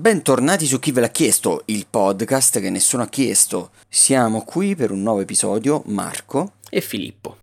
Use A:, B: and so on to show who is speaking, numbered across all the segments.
A: Bentornati su Chi ve l'ha chiesto, il podcast che nessuno ha chiesto. Siamo qui per un nuovo episodio, Marco
B: e Filippo.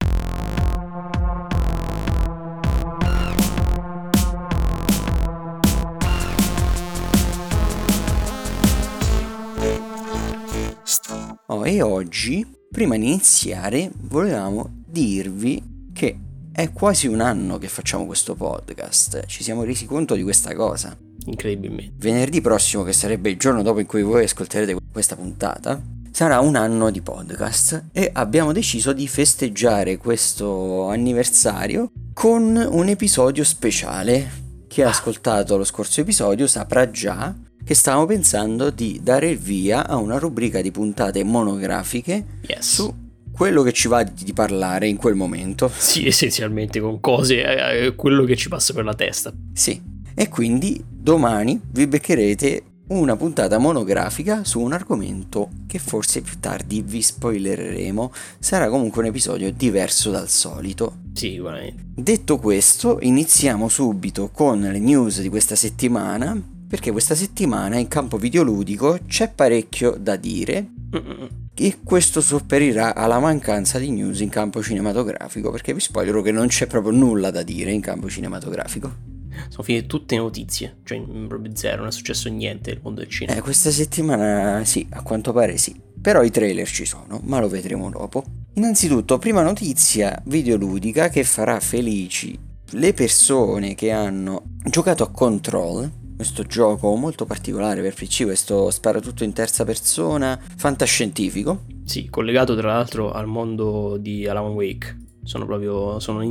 A: Oh, e oggi, prima di iniziare, volevamo dirvi che è quasi un anno che facciamo questo podcast. Ci siamo resi conto di questa cosa
B: incredibilmente.
A: Venerdì prossimo, che sarebbe il giorno dopo in cui voi ascolterete questa puntata, sarà un anno di podcast e abbiamo deciso di festeggiare questo anniversario con un episodio speciale. Chi ha ascoltato lo scorso episodio saprà già che stavamo pensando di dare il via a una rubrica di puntate monografiche
B: yes.
A: su quello che ci va di parlare in quel momento.
B: Sì, essenzialmente con cose, eh, eh quello che ci passa per la testa.
A: Sì, e quindi domani vi beccherete una puntata monografica su un argomento che forse più tardi vi spoilereremo. Sarà comunque un episodio diverso dal solito.
B: Sì, sicuramente.
A: Detto questo, iniziamo subito con le news di questa settimana, perché questa settimana in campo videoludico c'è parecchio da dire. Mm-mm. E questo sopperirà alla mancanza di news in campo cinematografico, perché vi spoilerò che non c'è proprio nulla da dire in campo cinematografico
B: sono finite tutte notizie, cioè proprio zero, non è successo niente nel mondo del cinema.
A: Eh, questa settimana sì, a quanto pare sì. Però i trailer ci sono, ma lo vedremo dopo. Innanzitutto, prima notizia videoludica che farà felici le persone che hanno giocato a Control, questo gioco molto particolare per PC, questo spara tutto in terza persona, fantascientifico.
B: Sì, collegato tra l'altro al mondo di Alan Wake sono proprio sono,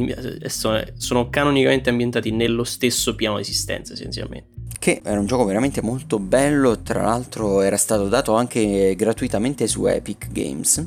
B: sono, sono, canonicamente ambientati nello stesso piano di esistenza essenzialmente.
A: Che era un gioco veramente molto bello tra l'altro era stato dato anche gratuitamente su Epic Games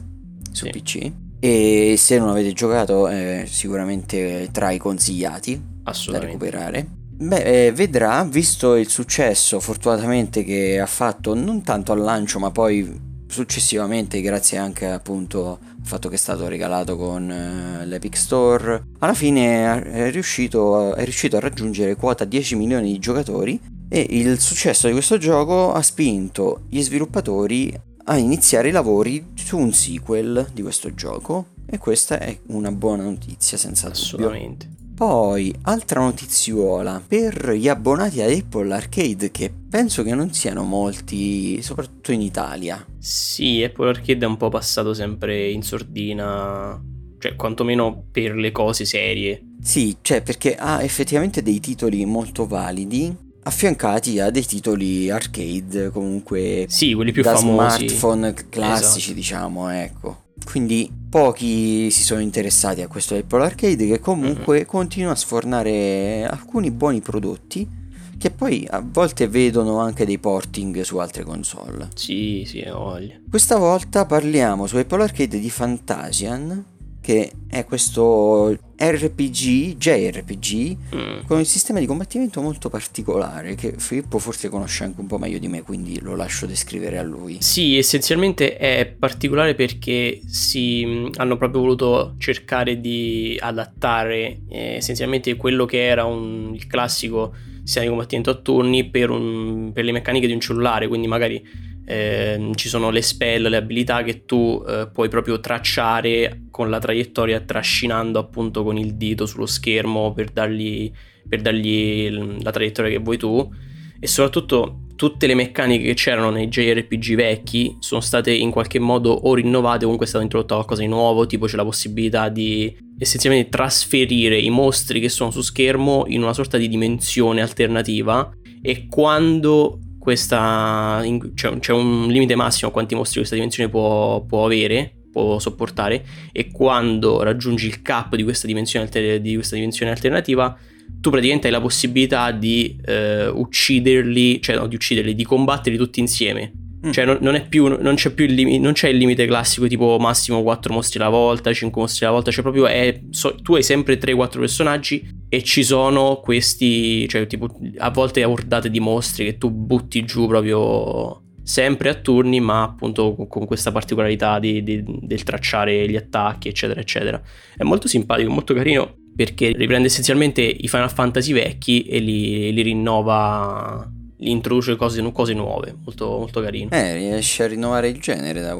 A: su sì. PC e se non avete giocato è sicuramente tra i consigliati da recuperare. Beh, eh, vedrà, visto il successo fortunatamente che ha fatto non tanto al lancio ma poi successivamente grazie anche appunto fatto che è stato regalato con uh, l'Epic Store, alla fine è riuscito, è riuscito a raggiungere quota 10 milioni di giocatori e il successo di questo gioco ha spinto gli sviluppatori a iniziare i lavori su un sequel di questo gioco e questa è una buona notizia senza
B: Assolutamente.
A: Poi, altra notiziola per gli abbonati ad Apple Arcade, che penso che non siano molti, soprattutto in Italia.
B: Sì, Apple Arcade è un po' passato sempre in sordina, cioè quantomeno per le cose serie.
A: Sì, cioè perché ha effettivamente dei titoli molto validi, affiancati a dei titoli arcade comunque
B: sì, quelli più
A: da
B: famosi.
A: smartphone classici, esatto. diciamo, ecco. Quindi pochi si sono interessati a questo Apple Arcade che comunque mm-hmm. continua a sfornare alcuni buoni prodotti che poi a volte vedono anche dei porting su altre console.
B: Sì, sì, ho voglia.
A: Questa volta parliamo su Apple Arcade di Fantasian che è questo RPG, JRPG, mm. con un sistema di combattimento molto particolare che Filippo forse conosce anche un po' meglio di me, quindi lo lascio descrivere a lui.
B: Sì, essenzialmente è particolare perché si mm, hanno proprio voluto cercare di adattare eh, essenzialmente quello che era un, il classico sistema di combattimento a turni per, un, per le meccaniche di un cellulare, quindi magari eh, ci sono le spell, le abilità che tu eh, puoi proprio tracciare con la traiettoria trascinando appunto con il dito sullo schermo per dargli, per dargli la traiettoria che vuoi tu. E soprattutto tutte le meccaniche che c'erano nei JRPG vecchi sono state in qualche modo o rinnovate o comunque è stato introdotto qualcosa di nuovo tipo c'è la possibilità di essenzialmente trasferire i mostri che sono su schermo in una sorta di dimensione alternativa e quando questa, cioè, c'è un limite massimo a quanti mostri questa dimensione può, può avere, può sopportare, e quando raggiungi il cap di questa dimensione, alter- di questa dimensione alternativa, tu praticamente hai la possibilità di eh, ucciderli, cioè no, di ucciderli, di combatterli tutti insieme. Mm. Cioè non, non, più, non, c'è più il limite, non c'è il limite classico tipo massimo 4 mostri alla volta, 5 mostri alla volta, cioè proprio è, so, tu hai sempre 3-4 personaggi e ci sono questi, cioè tipo a volte ordate di mostri che tu butti giù proprio sempre a turni, ma appunto con, questa particolarità di, di, del tracciare gli attacchi, eccetera, eccetera. È molto simpatico, molto carino perché riprende essenzialmente i Final Fantasy vecchi e li, li rinnova introduce cose, cose nuove, molto, molto carino.
A: Eh, riesce a rinnovare il genere da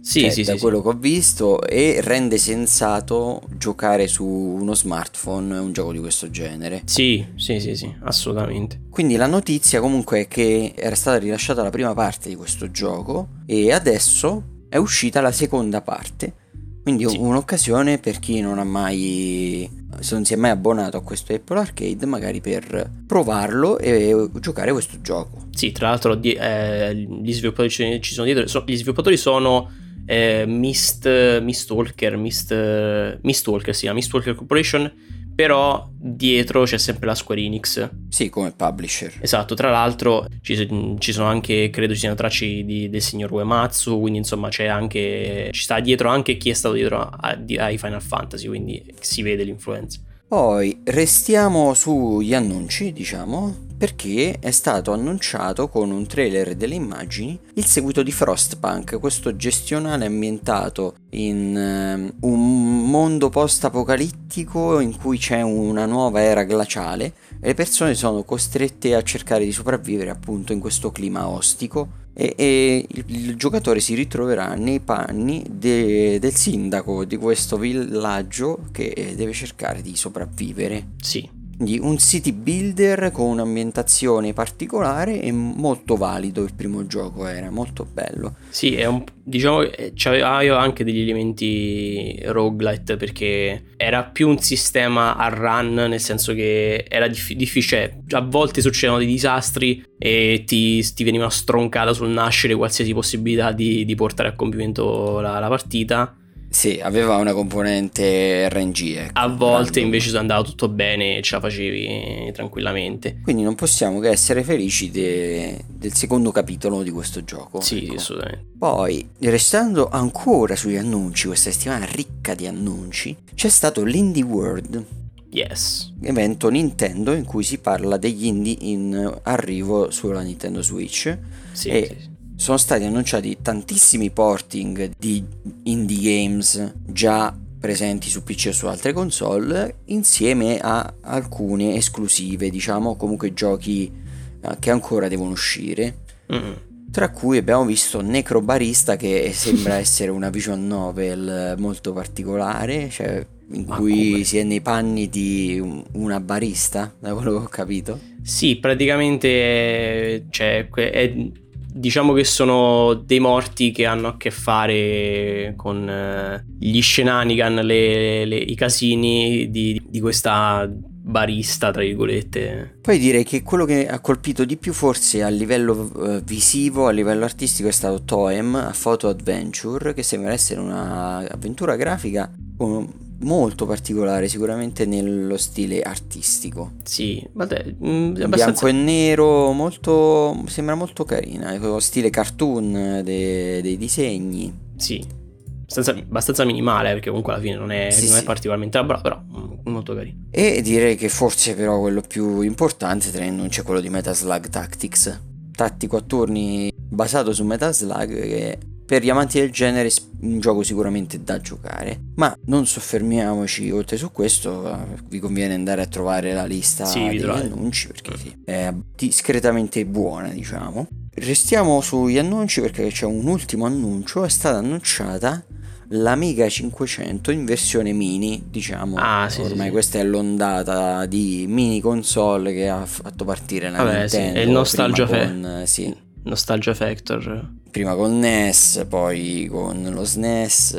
B: sì,
A: cioè,
B: sì,
A: da
B: sì,
A: quello che ho visto e rende sensato giocare su uno smartphone un gioco di questo genere.
B: Sì, sì, sì, sì, assolutamente.
A: Quindi la notizia comunque è che era stata rilasciata la prima parte di questo gioco e adesso è uscita la seconda parte. Quindi un'occasione per chi non ha mai se non si è mai abbonato a questo Apple Arcade, magari per provarlo e giocare questo gioco.
B: Sì, tra l'altro di- eh, gli sviluppatori ci sono dietro, so- gli sviluppatori sono eh, Mist, Mistwalker, Mist, Mistwalker, sì, la Mistwalker Corporation, però dietro c'è sempre la Square Enix.
A: Sì, come publisher.
B: Esatto, tra l'altro ci, ci sono anche, credo ci siano tracce di- del signor Uematsu, quindi insomma c'è anche, ci sta dietro anche chi è stato dietro a- di- ai Final Fantasy, quindi si vede l'influenza.
A: Poi restiamo sugli annunci, diciamo, perché è stato annunciato con un trailer delle immagini il seguito di Frostpunk, questo gestionale ambientato in ehm, un mondo post-apocalittico in cui c'è una nuova era glaciale e le persone sono costrette a cercare di sopravvivere appunto in questo clima ostico e, e il, il giocatore si ritroverà nei panni de- del sindaco di questo villaggio che deve cercare di sopravvivere.
B: Sì,
A: Quindi un city builder con un'ambientazione particolare e molto valido il primo gioco era, molto bello.
B: Sì, è un, diciamo che aveva anche degli elementi roguelite perché era più un sistema a run, nel senso che era dif- difficile, cioè, a volte succedevano dei disastri e ti, ti veniva stroncata sul nascere qualsiasi possibilità di, di portare a compimento la, la partita.
A: Sì, aveva una componente RNG. ecco,
B: A volte
A: random.
B: invece andava tutto bene e ce la facevi tranquillamente.
A: Quindi non possiamo che essere felici de- del secondo capitolo di questo gioco.
B: Sì,
A: ecco.
B: assolutamente.
A: Poi, restando ancora sugli annunci, questa settimana ricca di annunci, c'è stato l'Indie World,
B: Yes.
A: evento Nintendo in cui si parla degli indie in arrivo sulla Nintendo Switch.
B: Sì,
A: E-
B: sì, sì.
A: Sono stati annunciati tantissimi porting di indie games già presenti su PC o su altre console, insieme a alcune esclusive, diciamo, comunque giochi eh, che ancora devono uscire.
B: Mm.
A: Tra cui abbiamo visto Necrobarista che sembra essere una visual novel molto particolare, cioè in
B: Ma
A: cui
B: come?
A: si è nei panni di un- una barista, da quello che ho capito.
B: Sì, praticamente eh, cioè, è- diciamo che sono dei morti che hanno a che fare con eh, gli shenanigan, le- le- i casini di, di questa barista, tra virgolette.
A: Poi direi che quello che ha colpito di più forse a livello eh, visivo, a livello artistico è stato Toem a Photo Adventure, che sembra essere un'avventura grafica con- molto particolare, sicuramente nello stile artistico.
B: Sì, vabbè, mm,
A: In bianco
B: abbastanza...
A: e nero, molto, sembra molto carina, lo stile cartoon de- dei disegni.
B: Sì, abbastanza, abbastanza minimale perché comunque alla fine non è,
A: Sì,
B: non è
A: sì.
B: particolarmente elaborato, però mm, molto carino.
A: E direi che forse però quello più importante tra gli annunci è quello di Metaslug Tactics. Tattico a turni basato su Metaslug che per gli amanti del genere un gioco sicuramente da giocare. Ma non soffermiamoci oltre su questo, eh, vi conviene andare a trovare la lista
B: Sì,
A: degli
B: trovate.
A: annunci perché sì, è discretamente buona diciamo. Restiamo sugli annunci perché c'è un ultimo annuncio, è stata annunciata l'Amiga 500 in versione mini, diciamo.
B: Ah, sì, sì,
A: Ormai
B: sì.
A: questa è l'ondata di mini console che ha fatto partire la
B: Vabbè, sì,
A: Nintendo.
B: è il nostalgia
A: eh, sì,
B: Nostalgia Factor.
A: prima con NES, poi con lo SNES.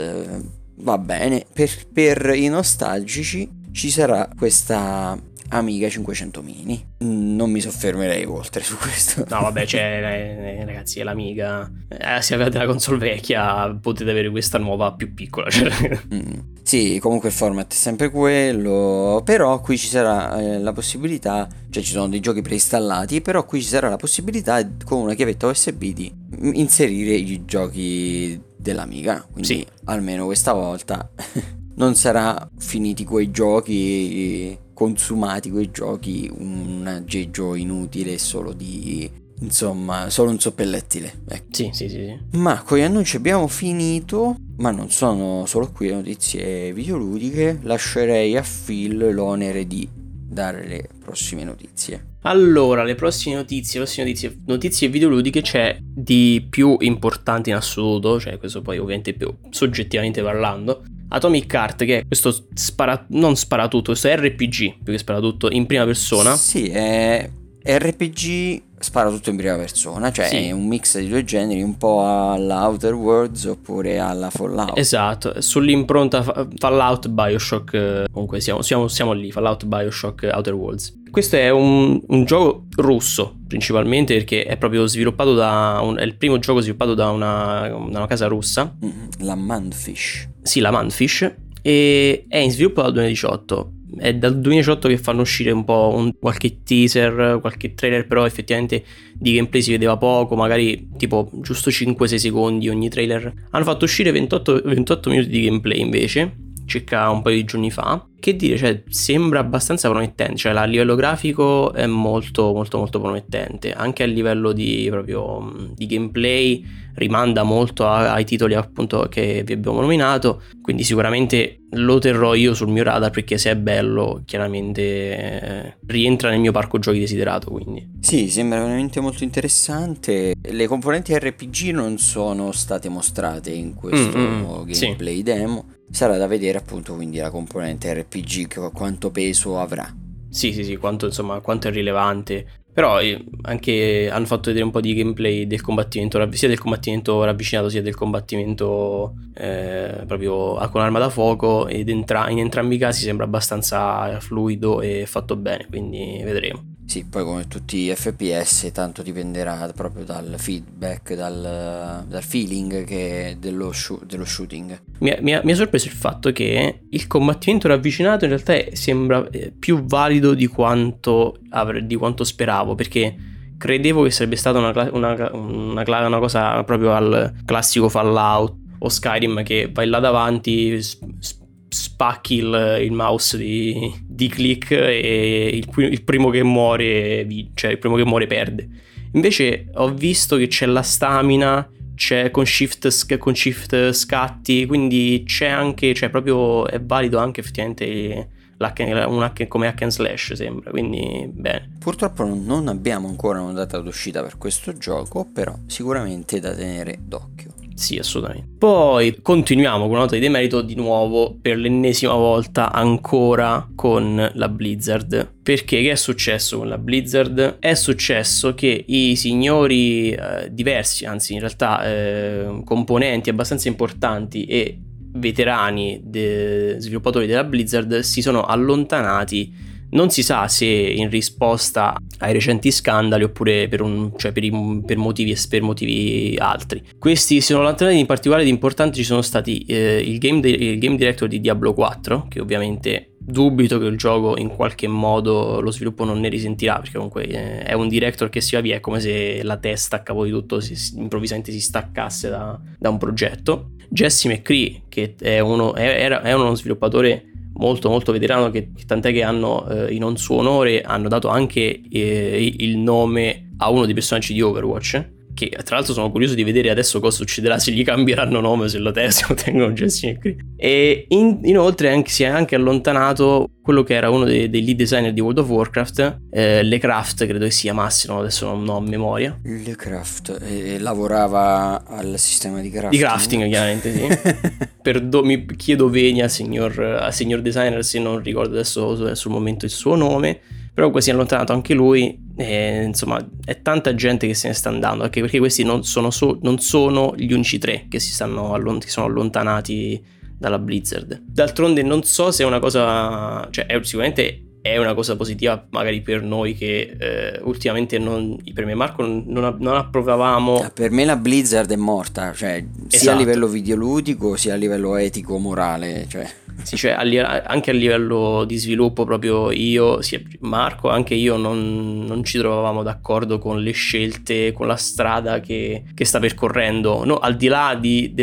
A: Va bene, per, per i nostalgici ci sarà questa Amiga 500 mini. Mm, Non mi soffermerei oltre su questo.
B: No, vabbè, cioè, eh, ragazzi, è l'amiga. Eh, se avete la console vecchia, potete avere questa nuova più piccola. Cioè.
A: Mm, Sì, comunque il format è sempre quello, però qui ci sarà eh, la possibilità, cioè ci sono dei giochi preinstallati, però qui ci sarà la possibilità con una chiavetta USB di inserire i giochi dell'Amiga, quindi
B: Sì.
A: almeno questa volta non sarà finiti quei giochi, consumati quei giochi, un aggeggio inutile solo di, insomma, solo un soppellettile, ecco.
B: Sì, sì, sì.
A: Ma con gli annunci abbiamo finito, ma non sono solo qui le notizie videoludiche, lascerei a Phil l'onere di dare le prossime notizie.
B: Allora, le prossime notizie, prossime notizie, notizie videoludiche c'è di più importante in assoluto, cioè questo poi ovviamente più soggettivamente parlando. Atomic Heart, che è questo spara, non sparatutto, questo RPG più che sparatutto in prima persona.
A: Sì, è RPG spara tutto in prima persona, cioè sì. è un mix di due generi, un po' alla Outer Worlds oppure alla Fallout.
B: Esatto, sull'impronta Fallout Bioshock, comunque siamo, siamo, siamo lì, Fallout Bioshock Outer Worlds. Questo è un, un, gioco russo principalmente perché è proprio sviluppato da un, è il primo gioco sviluppato da una, da una casa russa.
A: Mm-hmm. La Manfish.
B: Sì, la Manfish e è in sviluppo dal 2018 è dal 2018 che fanno uscire un po' un, qualche teaser, qualche trailer, però effettivamente di gameplay si vedeva poco, magari tipo giusto 5-6 secondi ogni trailer. Hanno fatto uscire 28, 28 minuti di gameplay invece, circa un paio di giorni fa. Che dire, cioè, sembra abbastanza promettente, cioè a livello grafico è molto molto molto promettente, anche a livello di proprio di gameplay rimanda molto a, ai titoli appunto che vi abbiamo nominato, quindi sicuramente lo terrò io sul mio radar perché se è bello chiaramente eh, rientra nel mio parco giochi desiderato, quindi.
A: Sì, sembra veramente molto interessante. Le componenti RPG non sono state mostrate in questo mm-hmm, gameplay sì. demo sarà da vedere appunto quindi la componente RPG quanto peso avrà.
B: Sì, sì, sì, quanto, insomma, quanto è rilevante. Però eh, anche hanno fatto vedere un po' di gameplay del combattimento, sia del combattimento ravvicinato sia del combattimento eh, proprio con arma da fuoco ed entra- in entrambi i casi sembra abbastanza fluido e fatto bene, quindi vedremo.
A: Sì, poi come tutti gli FPS tanto dipenderà proprio dal feedback, dal, dal feeling dello, shoot, dello, shooting.
B: Mi, mi, mi, ha sorpreso il fatto che il combattimento ravvicinato in realtà sembra eh, più valido di quanto, di quanto speravo, perché credevo che sarebbe stata una, una, una, una cosa proprio al classico Fallout o Skyrim che vai là davanti, sp- spacchi il, il mouse di, di, click e il, il, primo che muore, cioè il primo che muore perde. Invece ho visto che c'è la stamina, c'è con shift, con shift scatti, quindi c'è anche, cioè proprio è valido anche effettivamente un hack come hack and slash sembra, quindi bene.
A: Purtroppo non abbiamo ancora una data d'uscita per questo gioco, però sicuramente da tenere d'occhio.
B: Sì, assolutamente. Poi continuiamo con una nota di demerito di nuovo per l'ennesima volta ancora con la Blizzard. Perché che è successo con la Blizzard? È successo che i signori eh, diversi, anzi in realtà eh, componenti abbastanza importanti e veterani de- sviluppatori della Blizzard si sono allontanati non si sa se in risposta ai recenti scandali oppure per, un, cioè per, i, per, motivi, per motivi altri. Questi sono allontanati in particolare di importanti ci sono stati eh, il, game de- il game director di Diablo 4 che ovviamente dubito che il gioco in qualche modo lo sviluppo non ne risentirà perché comunque eh, è un director che si va via è come se la testa a capo di tutto si, improvvisamente si staccasse da, da un progetto Jesse McCree che è uno, è, era, è uno sviluppatore molto molto veterano che, tant'è che hanno eh, in suo onore hanno dato anche eh, il nome a uno dei personaggi di Overwatch che tra l'altro sono curioso di vedere adesso cosa succederà se gli cambieranno nome se lo tesino tengono Jesse qui. E in, inoltre anche, si è anche allontanato quello che era uno dei, dei lead designer di World of Warcraft eh, Lecraft credo che si chiamassero adesso non ho memoria.
A: Lecraft eh, lavorava al sistema di crafting.
B: Di crafting chiaramente sì. Perdo- mi chiedo venia signor, al signor designer se non ricordo adesso sul momento il suo nome però poi si è allontanato anche lui e, insomma è tanta gente che se ne sta andando anche perché questi non sono, so- non sono gli unici tre che si stanno allont- che sono allontanati dalla Blizzard d'altronde non so se è una cosa cioè è, sicuramente è una cosa positiva magari per noi che eh, ultimamente non, per me e Marco non, non approvavamo
A: ah, per me la Blizzard è morta cioè esatto. sia a esatto. livello videoludico sia a livello etico morale cioè
B: sì, cioè anche a livello di sviluppo proprio io, sia Marco, anche io non, non, ci trovavamo d'accordo con le scelte, con la strada che, che sta percorrendo, no, al di là di,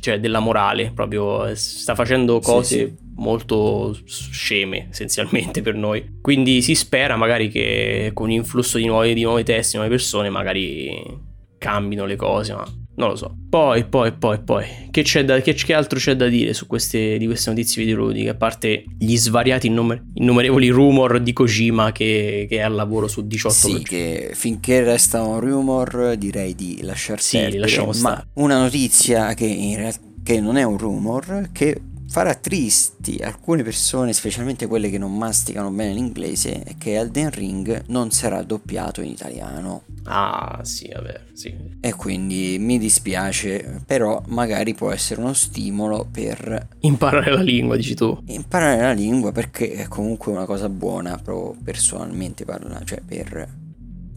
B: cioè della morale, proprio sta facendo cose... Sì, sì molto sceme essenzialmente per noi. Quindi si spera magari che con l'influsso di nuovi, di nuovi testi, nuove persone, magari cambino le cose, ma non lo so. Poi, poi, poi, poi, che, c'è da, che, che altro c'è da dire su queste, di queste notizie videoludiche? A parte gli svariati innumer- innumerevoli rumor di Kojima che, che, è al lavoro su 18
A: Sì, che finché restano rumor direi di lasciar
B: sì,
A: perdere. Ma
B: stare.
A: una notizia che in realtà che non è un rumor, che farà tristi alcune persone, specialmente quelle che non masticano bene l'inglese, è che Elden Ring non sarà doppiato in italiano.
B: Ah, sì, vabbè, sì.
A: E quindi mi dispiace, però magari può essere uno stimolo per
B: imparare la lingua, dici tu.
A: Imparare la lingua perché è comunque una cosa buona, proprio personalmente parlando, cioè per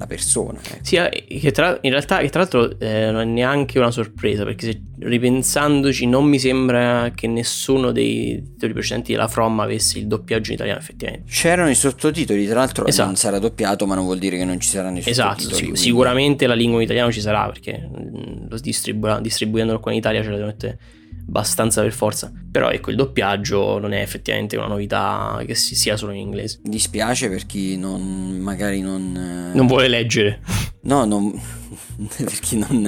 A: la persona. Eh.
B: Sì, che tra, in realtà che tra l'altro eh, non è neanche una sorpresa, perché se ripensandoci non mi sembra che nessuno dei titoli precedenti della From avesse il doppiaggio in italiano effettivamente.
A: C'erano i sottotitoli, tra l'altro esatto. non sarà doppiato, ma non vuol dire che non ci saranno i
B: esatto,
A: sottotitoli.
B: Esatto, sì, sicuramente la lingua in italiano ci sarà, perché mm, lo distribu- distribuendolo qua in Italia ce la devono mettere abbastanza per forza. Però ecco, il doppiaggio non è effettivamente una novità che si sia solo in inglese.
A: Mi dispiace per chi non, magari non...
B: Eh, non vuole leggere.
A: No, non, per chi non...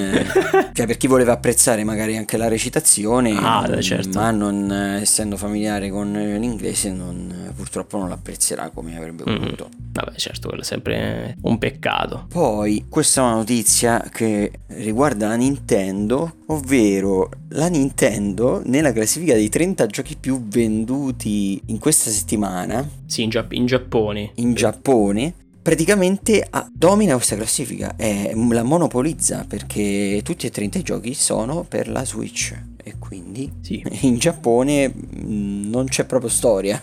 A: Cioè per chi voleva apprezzare magari anche la recitazione,
B: ah, non, certo.
A: ma non essendo familiare con l'inglese non, purtroppo non l'apprezzerà come avrebbe voluto.
B: Mm-hmm. Vabbè, certo, quello è sempre un peccato.
A: Poi, questa è una notizia che riguarda la Nintendo, ovvero la Nintendo nella classifica dei 30 giochi più venduti in questa settimana.
B: Sì, in, Gia- in Giappone.
A: In Giappone praticamente ah, domina questa classifica, è, la monopolizza perché tutti e 30 i giochi sono per la Switch e quindi
B: sì.
A: in Giappone mh, non c'è proprio storia.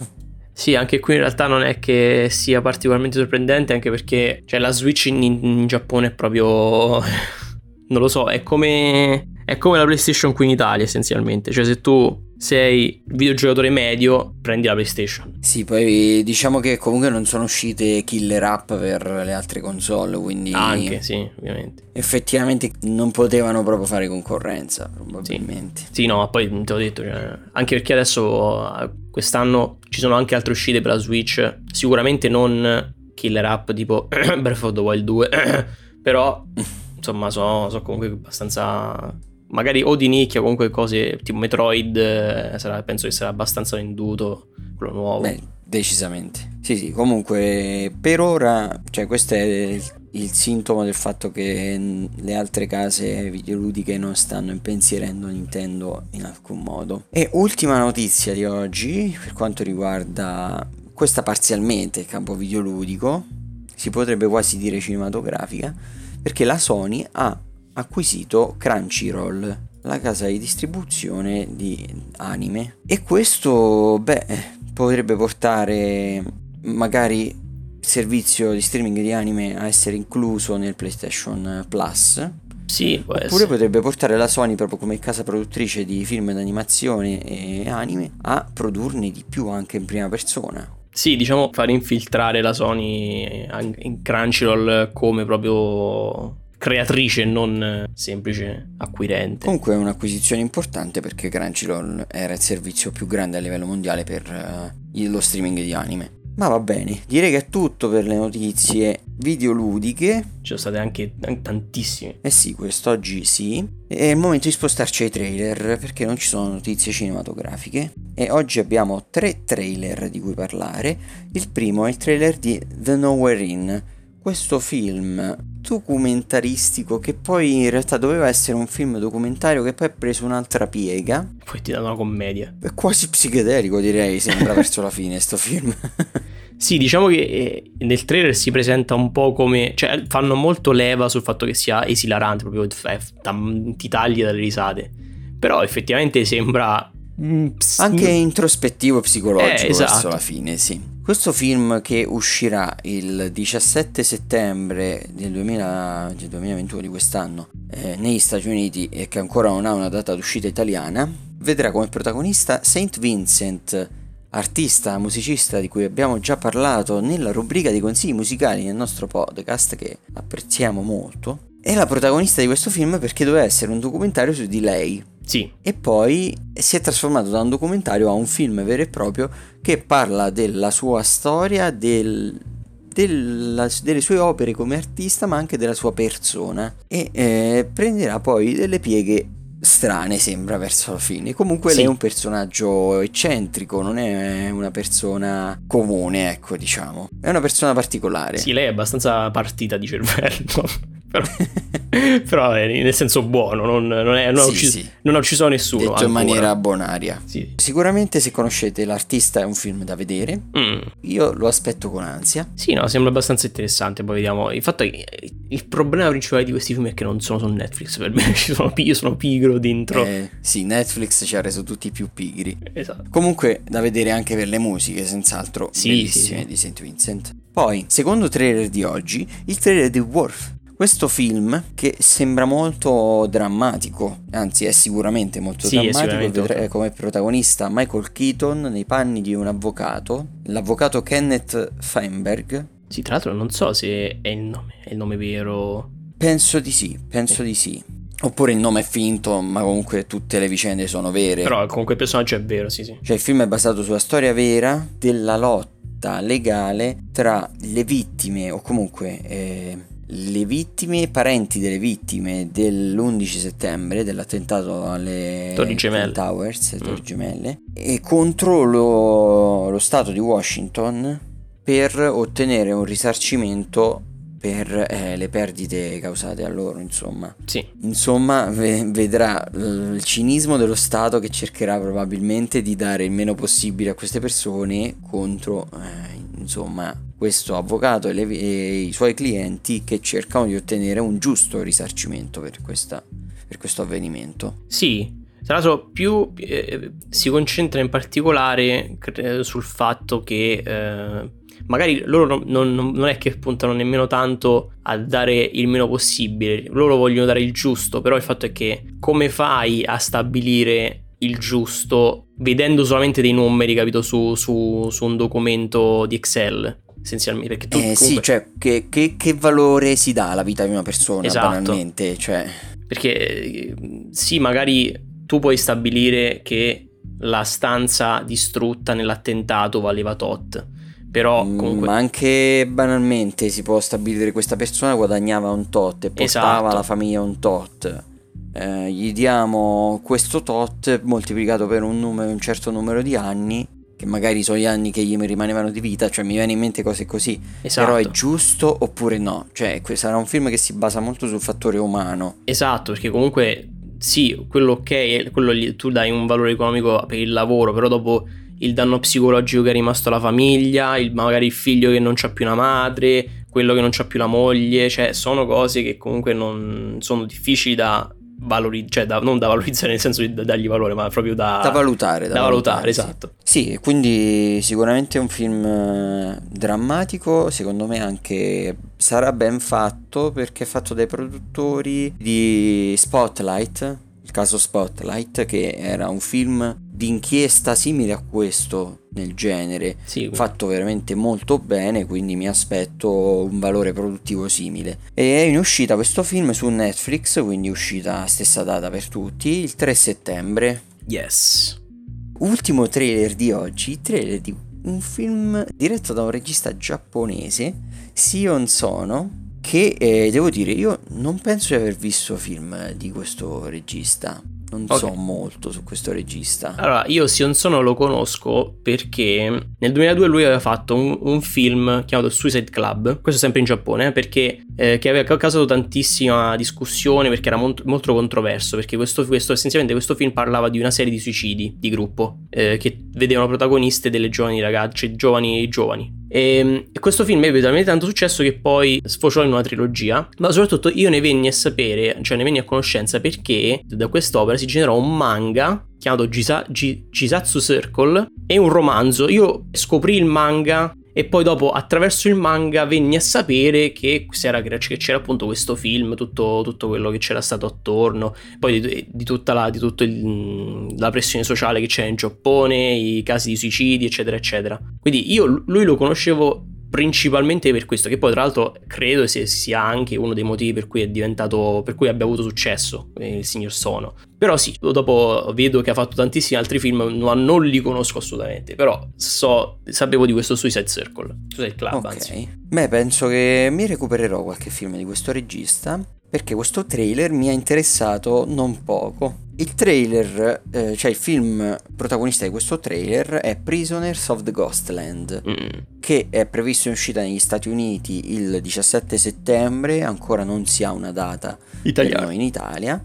B: Sì, anche qui in realtà non è che sia particolarmente sorprendente, anche perché cioè, la Switch in, in Giappone è proprio... non lo so, è come... È come la PlayStation qui in Italia essenzialmente, cioè se tu sei videogiocatore medio, prendi la PlayStation.
A: Sì, poi diciamo che comunque non sono uscite killer app per le altre console, quindi...
B: Anche, sì, ovviamente.
A: Effettivamente non potevano proprio fare concorrenza, probabilmente.
B: Sì, sì no, ma poi te l'ho detto, cioè, anche perché adesso quest'anno ci sono anche altre uscite per la Switch, sicuramente non killer app tipo Breath of the Wild 2, però insomma sono, sono comunque abbastanza magari o di nicchia, comunque cose tipo Metroid, eh, sarà, penso che sarà abbastanza venduto quello nuovo.
A: Beh, decisamente. Sì, sì, comunque per ora, cioè questo è il, il sintomo del fatto che le altre case videoludiche non stanno impensierendo Nintendo in alcun modo. E ultima notizia di oggi, per quanto riguarda questa parzialmente il campo videoludico, si potrebbe quasi dire cinematografica, perché la Sony ha acquisito Crunchyroll, la casa di distribuzione di anime. E questo, beh, potrebbe portare magari il servizio di streaming di anime a essere incluso nel PlayStation Plus.
B: Sì, può
A: Oppure
B: essere.
A: potrebbe portare la Sony proprio come casa produttrice di film d'animazione e anime a produrne di più anche in prima persona.
B: Sì, diciamo fare infiltrare la Sony in Crunchyroll come proprio creatrice, non semplice acquirente.
A: Comunque è un'acquisizione importante perché Crunchyroll era il servizio più grande a livello mondiale per uh, lo streaming di anime. Ma va bene, direi che è tutto per le notizie videoludiche.
B: Ci sono state anche, tantissime.
A: Eh sì, quest'oggi sì. È il momento di spostarci ai trailer perché non ci sono notizie cinematografiche. E oggi abbiamo tre trailer di cui parlare. Il primo è il trailer di The Nowhere Inn questo film documentaristico che poi in realtà doveva essere un film documentario che poi ha preso un'altra piega.
B: Poi ti danno una commedia.
A: È quasi psichedelico direi, sembra verso la fine sto film.
B: Sì, diciamo che eh, nel trailer si presenta un po' come... cioè fanno molto leva sul fatto che sia esilarante, proprio ti tagli dalle risate. Però effettivamente sembra...
A: Anche introspettivo e psicologico
B: eh, esatto.
A: verso la fine, sì. Questo film che uscirà il 17 settembre del, 2000, del 2021 di quest'anno eh, negli Stati Uniti e che ancora non ha una data d'uscita italiana, vedrà come protagonista Saint Vincent, artista, musicista di cui abbiamo già parlato nella rubrica dei consigli musicali nel nostro podcast che apprezziamo molto. È la protagonista di questo film perché doveva essere un documentario su di lei,
B: sì.
A: E poi si è trasformato da un documentario a un film vero e proprio che parla della sua storia, del, della, delle sue opere come artista ma anche della sua persona e eh, prenderà poi delle pieghe strane sembra verso la fine. Comunque sì. lei è un personaggio eccentrico, non è una persona comune, ecco, diciamo. È una persona particolare.
B: Sì, lei è abbastanza partita di cervello. Però, però nel senso buono, non, non, è, non, sì, ha ucciso, sì. non, ha ucciso, nessuno.
A: Detto in maniera bonaria. Sì. Sicuramente se conoscete l'artista è un film da vedere, mm. io lo aspetto con ansia.
B: Sì, no, sembra abbastanza interessante, poi vediamo. Infatti il problema principale di questi film è che non sono su Netflix per me, sono, io sono pigro dentro.
A: Eh, sì, Netflix ci ha reso tutti più pigri. Esatto. Comunque da vedere anche per le musiche, senz'altro, sì, bellissime sì, di St. Vincent. Poi, secondo trailer di oggi, il trailer di Worf questo film che sembra molto drammatico, anzi è sicuramente molto sì, drammatico, vedrà come protagonista Michael Keaton nei panni di un avvocato, l'avvocato Kenneth Feinberg.
B: Sì, tra l'altro non so se è il nome, è il nome vero.
A: Penso di sì, penso eh. di sì. Oppure il nome è finto, ma comunque tutte le vicende sono vere.
B: Però comunque il personaggio è vero, sì, sì.
A: Cioè il film è basato sulla storia vera della lotta legale tra le vittime o comunque eh, le vittime, parenti delle vittime dell'11 settembre dell'attentato alle
B: Torri Gemelle.
A: Towers, mm. Torri Gemelle, e contro lo, lo Stato di Washington per ottenere un risarcimento per eh, le perdite causate a loro, insomma.
B: Sì.
A: Insomma, v- vedrà il cinismo dello Stato che cercherà probabilmente di dare il meno possibile a queste persone contro, eh, insomma, questo avvocato e, le, e, i suoi clienti che cercano di ottenere un giusto risarcimento per, questa, per questo avvenimento.
B: Sì, tra l'altro più eh, si concentra in particolare sul fatto che eh, magari loro non, non, non, è che puntano nemmeno tanto a dare il meno possibile, loro vogliono dare il giusto, però il fatto è che come fai a stabilire il giusto vedendo solamente dei numeri, capito, su, su, su un documento di Excel? essenzialmente. Perché tu,
A: eh, comunque... sì, cioè, che, che, che, valore si dà alla vita di una persona, esatto. banalmente? Cioè...
B: Perché sì, magari tu puoi stabilire che la stanza distrutta nell'attentato valeva tot. Però mm, comunque...
A: Ma anche banalmente si può stabilire che questa persona guadagnava un tot e portava esatto. alla famiglia un tot. Eh, gli diamo questo tot moltiplicato per un, numero, un certo numero di anni che magari sono gli anni che gli rimanevano di vita, cioè mi viene in mente cose così. Esatto. Però è giusto oppure no? Cioè, sarà un film che si basa molto sul fattore umano.
B: Esatto, perché comunque sì, quello ok, quello gli, tu dai un valore economico per il lavoro, però dopo il danno psicologico che è rimasto alla famiglia, il, magari il figlio che non c'ha più una madre, quello che non c'ha più la moglie, cioè sono cose che comunque non sono difficili da valorizzare, cioè da, non da valorizzare nel senso di dargli valore, ma proprio da,
A: da valutare.
B: Da, da valutare, valutare, esatto.
A: Sì. sì, quindi sicuramente è un film eh, drammatico, secondo me anche sarà ben fatto perché è fatto dai produttori di Spotlight, il caso Spotlight, che era un film d'inchiesta simile a questo nel genere, sì, fatto veramente molto bene, quindi mi aspetto un valore produttivo simile. E è in uscita questo film su Netflix, quindi uscita stessa data per tutti, il 3 settembre.
B: Yes.
A: Ultimo trailer di oggi, trailer di un film diretto da un regista giapponese, Sion Sono, che eh, devo dire io non penso di aver visto film di questo regista non okay. so molto su questo regista.
B: Allora, io Sion Sono lo conosco perché nel 2002 lui aveva fatto un, un film chiamato Suicide Club, questo sempre in Giappone, eh, perché eh, che aveva causato tantissima discussione perché era molto, molto controverso, perché questo, questo, essenzialmente questo film parlava di una serie di suicidi di gruppo eh, che vedevano protagoniste delle giovani ragazze, giovani giovani. E, e, questo film ebbe talmente tanto successo che poi sfociò in una trilogia, ma soprattutto io ne venni a sapere, cioè ne venni a conoscenza perché da quest'opera si generò un manga chiamato Gisa, G, Jisatsu Circle e un romanzo. Io scoprì il manga e poi dopo attraverso il manga venni a sapere che c'era, che c'era appunto questo film, tutto, tutto, quello che c'era stato attorno, poi di, di tutta la, di il, la pressione sociale che c'è in Giappone, i casi di suicidi, eccetera, eccetera. Quindi io lui lo conoscevo principalmente per questo, che poi tra l'altro credo sia anche uno dei motivi per cui è diventato, per cui abbia avuto successo eh, il signor Sono. Però sì, dopo vedo che ha fatto tantissimi altri film, ma non li conosco assolutamente, però so, sapevo di questo Suicide Circle, Suicide Club
A: Ok,
B: anzi.
A: beh penso che mi recupererò qualche film di questo regista perché questo trailer mi ha interessato non poco. Il trailer, eh, cioè il film protagonista di questo trailer è Prisoners of the Ghostland,
B: Mm.
A: che è previsto in uscita negli Stati Uniti il 17 settembre, ancora non si ha una data
B: Italiano.
A: in Italia,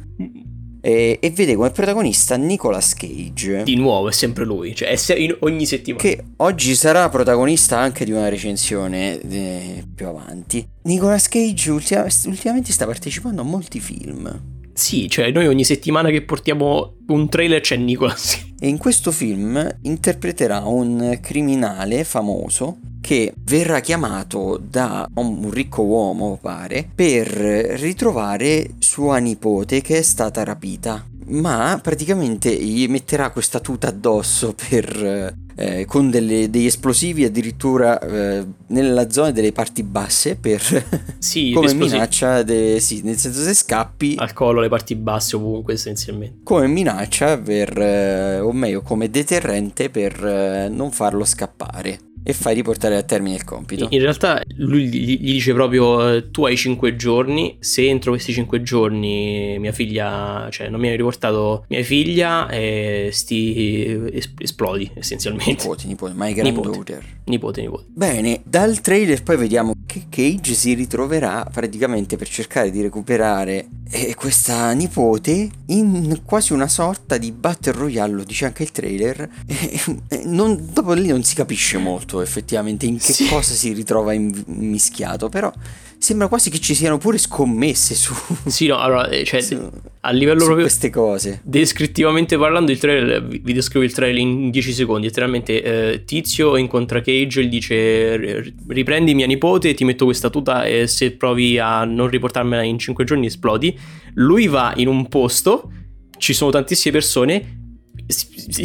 A: e, e vede come protagonista Nicolas Cage.
B: Di nuovo, è sempre lui, cioè è se- in ogni settimana.
A: Che oggi sarà protagonista anche di una recensione eh, più avanti. Nicolas Cage ultima- ultimamente sta partecipando a molti film.
B: Sì, cioè noi ogni settimana che portiamo un trailer c'è Nicolas.
A: E in questo film interpreterà un criminale famoso che verrà chiamato da un ricco uomo, pare, per ritrovare sua nipote che è stata rapita. Ma praticamente gli metterà questa tuta addosso per, eh, con delle- degli esplosivi addirittura eh, nella zona delle parti basse per,
B: Sì,
A: come minaccia, de- sì, nel senso se scappi
B: Al collo, le parti basse ovunque essenzialmente.
A: come minaccia per, eh, o meglio come deterrente per eh, non farlo scappare e fai riportare a termine il compito.
B: In realtà lui gli dice proprio eh, tu hai 5 giorni, se entro questi 5 giorni mia figlia, cioè non mi hai riportato mia figlia e sti es- esplodi essenzialmente.
A: Nipoti, nipoti, my
B: Nipote.
A: granddaughter.
B: Nipote, nipote.
A: Bene, dal trailer poi vediamo che Cage si ritroverà praticamente per cercare di recuperare eh, questa nipote in quasi una sorta di battle royale, lo dice anche il trailer. Eh, eh, non- dopo lì non si capisce molto effettivamente in che
B: Sì.
A: cosa si ritrova in- mischiato, però sembra quasi che ci siano pure scommesse su,
B: Sì, no, allora, eh, cioè,
A: su-
B: a livello proprio
A: queste cose.
B: descrittivamente parlando, il trailer, vi descrivo il trailer in 10 secondi. Letteralmente, eh, Tizio incontra Cage e gli dice: "R- Riprendi mia nipote, ti metto questa tuta e se provi a non riportarmela in 5 giorni esplodi. Lui va in un posto, ci sono tantissime persone.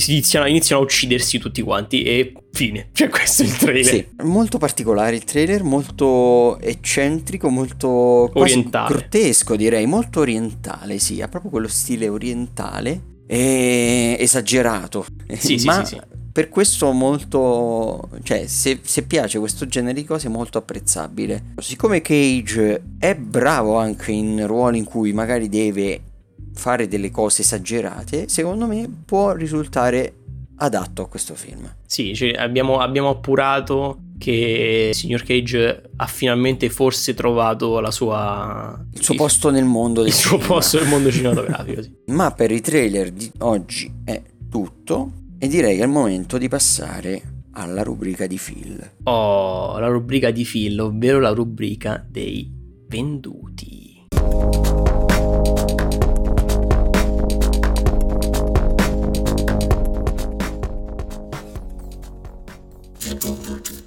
B: Iniziano, iniziano a uccidersi tutti quanti e fine. Cioè, questo è il trailer.
A: Sì, molto particolare il trailer, molto eccentrico, molto
B: Orientale.
A: grottesco direi, molto orientale, sì, ha proprio quello stile orientale e esagerato.
B: Sì, sì,
A: Ma
B: sì, sì.
A: per questo molto, cioè se, se piace questo genere di cose è molto apprezzabile. Siccome Cage è bravo anche in ruoli in cui magari deve fare delle cose esagerate, secondo me può risultare adatto a questo film.
B: Sì, cioè, abbiamo, abbiamo appurato che il signor Cage ha finalmente forse trovato la sua...
A: Il suo posto nel mondo del
B: il suo posto nel mondo cinematografico. Sì.
A: Ma per i trailer di oggi è tutto e direi che è il momento di passare alla rubrica di Phil.
B: Ho la rubrica di Phil, ovvero la rubrica dei venduti.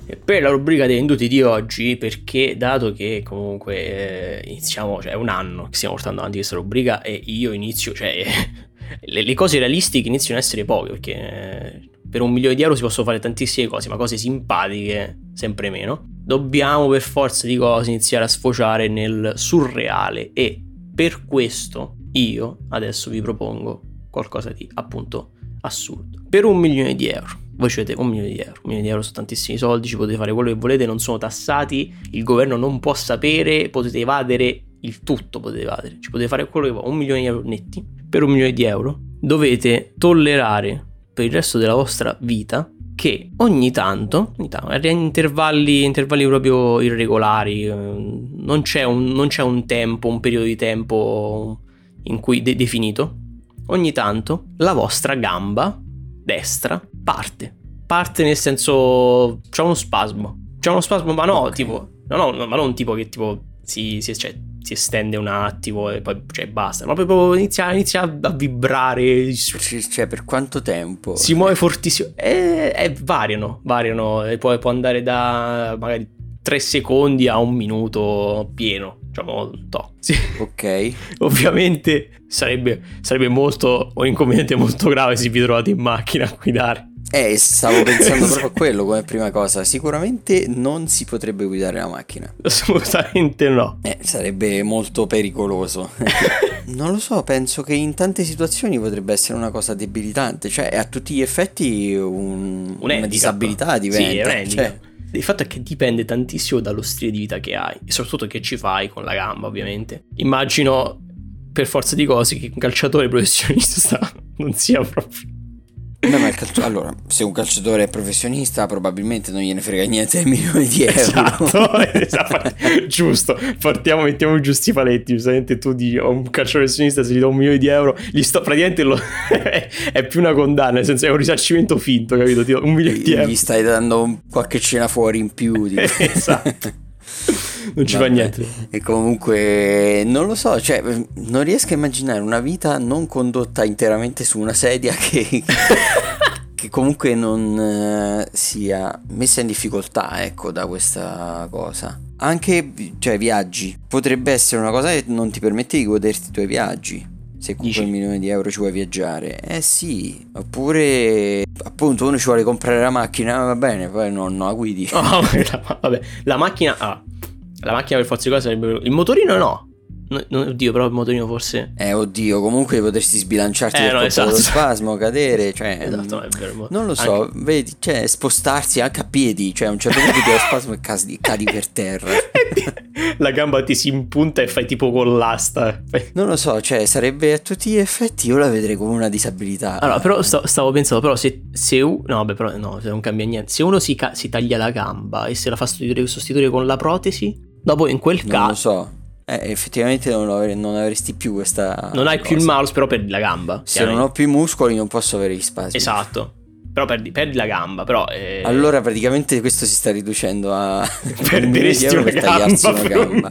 B: E per la rubrica dei venduti di oggi, perché dato che comunque eh, iniziamo, cioè è un anno che stiamo portando avanti questa rubrica e io inizio, cioè le, le cose realistiche iniziano a essere poche, perché eh, per un milione di euro si possono fare tantissime cose, ma cose simpatiche sempre meno. Dobbiamo per forza di cose iniziare a sfociare nel surreale e per questo io adesso vi propongo qualcosa di appunto assurdo. Per un milione di euro, voi ci avete un milione di euro, un milione di euro sono tantissimi soldi, ci potete fare quello che volete, non sono tassati, il governo non può sapere, potete evadere il tutto, potete evadere, ci potete fare quello che vuoi, un milione di euro netti. Per un milione di euro dovete tollerare per il resto della vostra vita che ogni tanto, ogni tanto, a intervalli, intervalli proprio irregolari, eh, non c'è, un, non c'è un tempo, un periodo di tempo in cui de- definito, ogni tanto la vostra gamba destra parte. Parte nel senso c'è uno spasmo. C'è uno spasmo, ma no,
A: Ok.
B: tipo, no, no, no, ma non tipo che tipo si, si, cioè, si estende un attimo e poi cioè, basta, ma proprio inizia, inizia a vibrare,
A: Cioè, per quanto tempo?
B: si muove fortissimo. E, e variano, variano. E poi può andare da magari 3 secondi a un minuto pieno. Diciamo, to. Sì.
A: Ok.
B: Ovviamente sarebbe, sarebbe molto un inconveniente molto grave se vi trovate in macchina a guidare.
A: Eh, stavo pensando proprio a quello come prima cosa. Sicuramente non si potrebbe guidare la macchina.
B: Assolutamente no.
A: Eh, sarebbe molto pericoloso. non lo so, penso che in tante situazioni potrebbe essere una cosa debilitante. Cioè, a tutti gli effetti un, una disabilità diventa. Sì, è cioè...
B: Il fatto è che dipende tantissimo dallo stile di vita che hai e soprattutto che ci fai con la gamba, ovviamente. Immagino per forza di cose che un calciatore professionista non sia proprio
A: No, ma calcio... Allora, se un calciatore è professionista, probabilmente non gliene frega niente del milione di euro.
B: Esatto, esatto. giusto. Partiamo, mettiamo giusti i paletti. Giustamente tu dici, oh, un calciatore professionista, se gli do un milione di euro, gli sto praticamente lo... è più una condanna, nel senso è un risarcimento finto, capito? Ti do un milione di euro.
A: Gli stai dando qualche cena fuori in più.
B: esatto. non ci Vabbè. fa niente.
A: E comunque non lo so, cioè non riesco a immaginare una vita non condotta interamente su una sedia che, che comunque non eh, sia messa in difficoltà, ecco, da questa cosa. Anche, cioè, viaggi. Potrebbe essere una cosa che non ti permette di goderti i tuoi viaggi. Se con quel milione di euro ci vuoi viaggiare. Eh sì. Oppure, appunto, uno ci vuole comprare la macchina, va bene, poi non, non la guidi.
B: Oh, vabbè, la macchina... Ah la macchina per forza di cose sarebbe... Il motorino no. No. oddio, però il motorino forse...
A: Eh, oddio, comunque potresti sbilanciarti eh, per no, esatto. spasmo, cadere, cioè...
B: Esatto, è vero.
A: Non lo so, anche... vedi, cioè, spostarsi anche a piedi, cioè a un certo punto ti lo spasmo e cadi, cadi per terra.
B: La gamba ti si impunta e fai tipo con l'asta.
A: Non lo so, cioè, sarebbe a tutti gli effetti io la vedrei come una disabilità.
B: Allora, però stavo, stavo pensando, però se, se uno... No, vabbè, però no, non cambia niente. Se uno si, ca- si taglia la gamba e se la fa sostituire, sostituire con la protesi Dopo in quel caso...
A: Non lo so. Eh, effettivamente non, avre- non, avresti più questa.
B: Non hai cosa. più il mouse, però perdi la gamba.
A: Se non ho più i muscoli, non posso avere gli spazi.
B: Esatto. Però perdi, perdi la gamba. Però, eh...
A: Allora, praticamente questo si sta riducendo a.
B: Perderesti una, per gamba una gamba.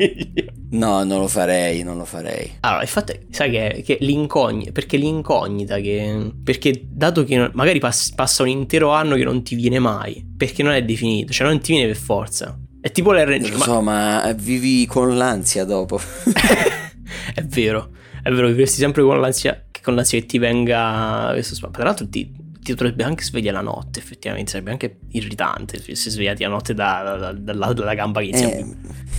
A: No, non lo farei, non lo farei.
B: Allora, il fatto è, sai che, che l'incognita. Perché l'incognita che. Perché dato che magari pass- passa un intero anno che non ti viene mai. Perché non è definito, cioè non ti viene per forza. È tipo l'RNG.
A: Lo so, ma... ma vivi con l'ansia dopo.
B: è vero, è vero, vivresti sempre con l'ansia, con l'ansia che ti venga questo. Tra l'altro ti, ti dovrebbe anche svegliare la notte, effettivamente, sarebbe anche irritante se svegliati la notte da, da, dalla, dalla, gamba che.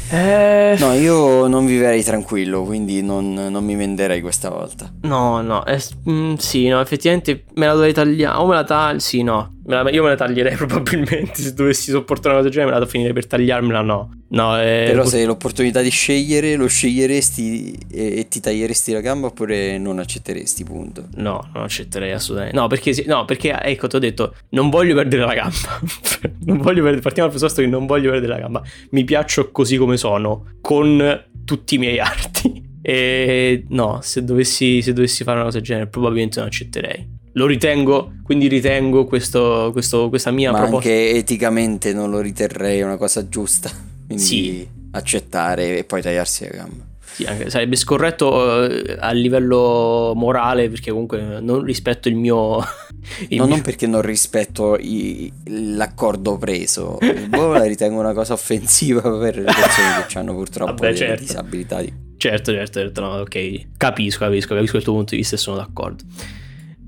A: Eh, eh... No, io non vivrei tranquillo, quindi non, non mi venderei questa volta.
B: No, no, eh, mm, sì, no, effettivamente me la dovrei tagliare, o me la taglio, sì, no, io me la taglierei probabilmente se dovessi sopportare una cosa del genere, me la finirei per tagliarmela, no. no
A: eh, Però se hai l'opportunità di scegliere, lo sceglieresti e, e, ti taglieresti la gamba oppure non accetteresti, punto.
B: No, non accetterei assolutamente. No, perché, no, perché ecco, ti ho detto, non voglio perdere la gamba. non voglio perdere, partiamo dal presupposto che non voglio perdere la gamba. Mi piaccio così come sono, con tutti i miei arti. E no, se dovessi, se dovessi fare una cosa del genere, probabilmente non accetterei lo ritengo, quindi ritengo questo, questo, questa mia
A: Ma
B: proposta.
A: anche eticamente non lo riterrei una cosa giusta. Quindi sì. accettare e poi tagliarsi la gamba.
B: Sì, sarebbe scorretto uh, a livello morale perché comunque non rispetto il mio...
A: Il no, mio... non perché non rispetto i, l'accordo preso, boh, la ritengo una cosa offensiva per le persone che hanno purtroppo Vabbè, certo. disabilità.
B: Certo, certo, certo, no, ok, capisco, capisco, capisco il tuo punto di vista e sono d'accordo.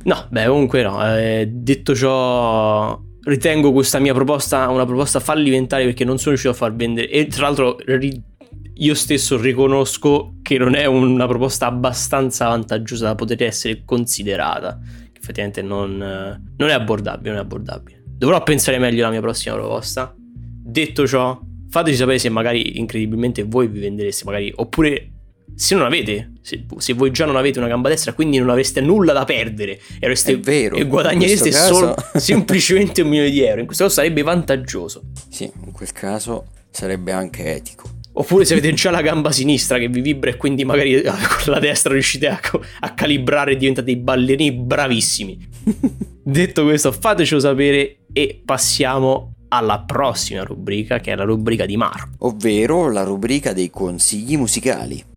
B: No, beh, comunque no. Eh, detto ciò, ritengo questa mia proposta una proposta fallimentare perché non sono riuscito a far vendere. E tra l'altro, ri- io stesso riconosco che non è una proposta abbastanza vantaggiosa da poter essere considerata. Effettivamente non, non è abbordabile, non è abbordabile. Dovrò pensare meglio alla mia prossima proposta. Detto ciò, fateci sapere se magari incredibilmente voi vi vendereste, magari, oppure se non avete, se, se, voi già non avete una gamba destra, quindi non avreste nulla da perdere e, avreste,
A: vero,
B: e guadagnereste caso... solo semplicemente un milione di euro, in questo caso sarebbe vantaggioso.
A: Sì, in quel caso sarebbe anche etico.
B: Oppure se avete già la gamba sinistra che vi vibra e quindi magari con la destra riuscite a, a calibrare e diventate dei ballerini bravissimi. Detto questo, fatecelo sapere e passiamo alla prossima rubrica che è la rubrica di Marco.
A: Ovvero la rubrica dei consigli musicali.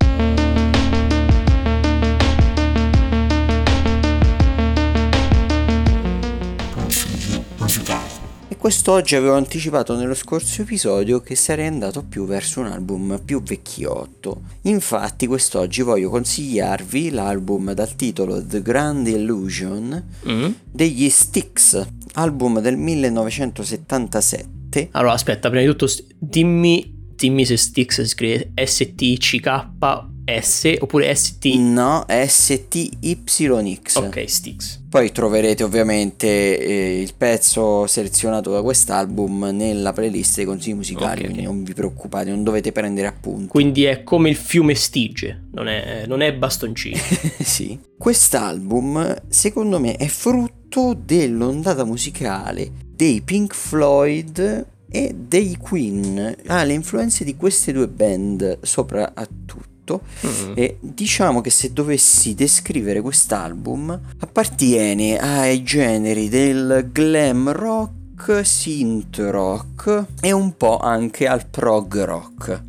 A: Quest'oggi avevo anticipato nello scorso episodio che sarei andato più verso un album più vecchiotto. Infatti quest'oggi voglio consigliarvi l'album dal titolo The Grand Illusion mm. degli Styx, album del 1977.
B: Allora, aspetta, prima di tutto dimmi, dimmi se Styx si scrive S-T-C-K S oppure ST?
A: No, STYX.
B: Ok, Styx.
A: Poi troverete ovviamente eh, il pezzo selezionato da quest'album nella playlist dei consigli musicali, okay, quindi okay. non vi preoccupate, non dovete prendere appunti.
B: Quindi è come il fiume Stige, non è, non è bastoncino.
A: sì. Quest'album secondo me è frutto dell'ondata musicale dei Pink Floyd e dei Queen. Ha ah, le influenze di queste due band sopra a tutti tutto mm-hmm. e diciamo che se dovessi descrivere quest'album appartiene ai generi del glam rock, synth rock e un po' anche al prog rock.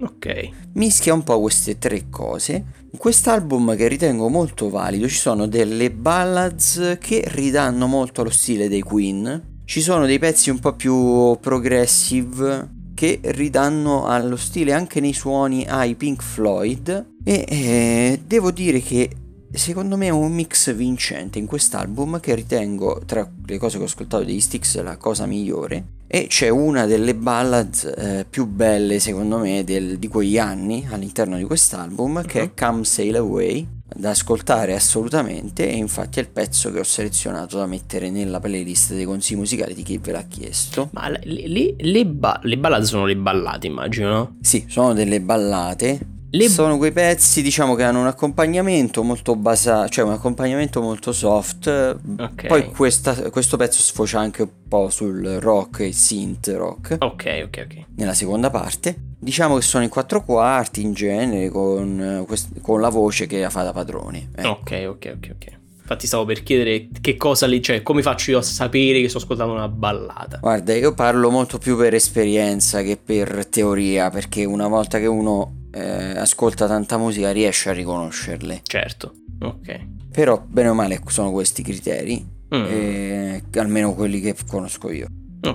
B: Ok.
A: Mischia un po' queste tre cose. In quest'album che ritengo molto valido ci sono delle ballads che ridanno molto allo stile dei Queen. Ci sono dei pezzi un po' più progressive che ridanno allo stile anche nei suoni ai Pink Floyd e eh, devo dire che secondo me è un mix vincente in quest'album che ritengo tra le cose che ho ascoltato degli Sticks la cosa migliore e c'è una delle ballad eh, più belle secondo me del, di quegli anni all'interno di quest'album uh-huh. che è mhm. Come Sail Away da ascoltare assolutamente e infatti è il pezzo che ho selezionato da mettere nella playlist dei consigli musicali di chi ve l'ha chiesto.
B: Ma le, le, le, ba- le ballate sono le ballate immagino, no?
A: Sì, sono delle ballate le... Sono quei pezzi, diciamo, che hanno un accompagnamento molto basato, cioè un accompagnamento molto soft. Okay. Poi questa, questo pezzo sfocia anche un po' sul rock e synth rock.
B: Ok, ok, ok.
A: Nella seconda parte. Diciamo che sono in quattro quarti in genere con, con la voce che fa da padrone.
B: Eh. Ok, ok, ok, ok. Infatti stavo per chiedere che cosa lì, cioè come faccio io a sapere che sto ascoltando una ballata.
A: Guarda, io parlo molto più per esperienza che per teoria, perché una volta che uno eh, ascolta tanta musica riesce a riconoscerle.
B: Certo, ok.
A: Però bene o male sono questi criteri, mm. eh, almeno quelli che conosco io.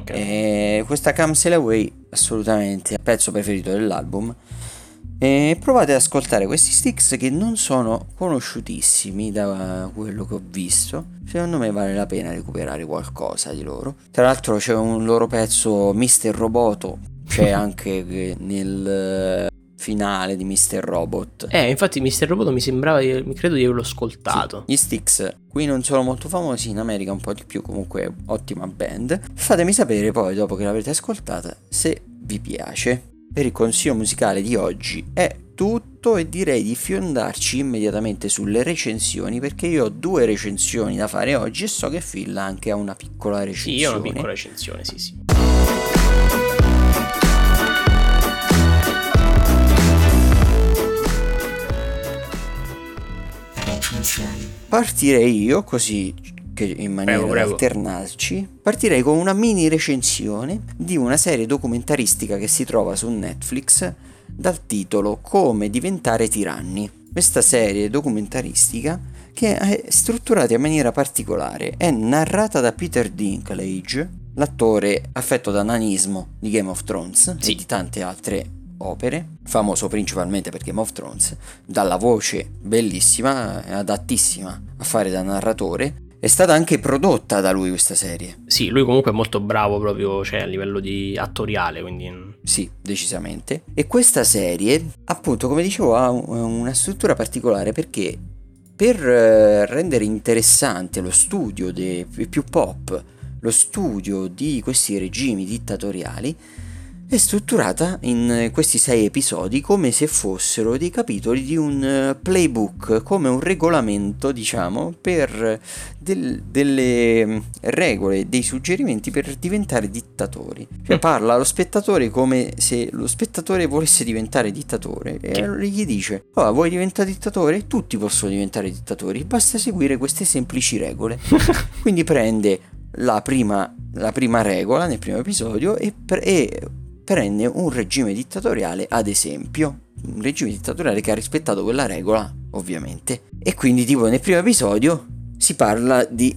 B: Ok.
A: Eh, questa Come Sail Away assolutamente il pezzo preferito dell'album. E provate ad ascoltare questi sticks che non sono conosciutissimi da quello che ho visto. Secondo me vale la pena recuperare qualcosa di loro. Tra l'altro c'è un loro pezzo Mister Roboto, c'è anche nel finale di Mr. Robot.
B: Eh, infatti Mr. Robot mi sembrava, mi credo di averlo ascoltato.
A: Sì, gli Sticks qui non sono molto famosi, in America un po' di più, comunque ottima band. Fatemi sapere poi, dopo che l'avrete ascoltata, se vi piace. Per il consiglio musicale di oggi è tutto e direi di fiondarci immediatamente sulle recensioni perché io ho due recensioni da fare oggi e so che Phil anche ha una piccola recensione.
B: Sì, io ho una piccola recensione, sì, sì.
A: Partirei io così che in maniera prego, prego. alternarci, partirei con una mini recensione di una serie documentaristica che si trova su Netflix dal titolo Come diventare tiranni. Questa serie documentaristica che è strutturata in maniera particolare, è narrata da Peter Dinklage, l'attore affetto da nanismo di Game of Thrones sì. e di tante altre opere, famoso principalmente per Game of Thrones, dalla voce bellissima, adattissima a fare da narratore. È stata anche prodotta da lui questa serie.
B: Sì, lui comunque è molto bravo proprio cioè, a livello di attoriale, quindi...
A: Sì, decisamente. E questa serie, appunto, come dicevo, ha una struttura particolare perché per eh, rendere interessante lo studio dei più pop, lo studio di questi regimi dittatoriali, è strutturata in questi sei episodi come se fossero dei capitoli di un eh, playbook, come un regolamento, diciamo, per del, delle mm, regole, dei suggerimenti per diventare dittatori. Cioè mm. parla allo spettatore come se lo spettatore volesse diventare dittatore e allora gli dice, oh, vuoi diventare dittatore? Tutti possono diventare dittatori, basta seguire queste semplici regole. Quindi prende la prima, la prima regola nel primo episodio e, e prende un regime dittatoriale ad esempio, un regime dittatoriale che ha rispettato quella regola, ovviamente. E quindi tipo nel primo episodio si parla di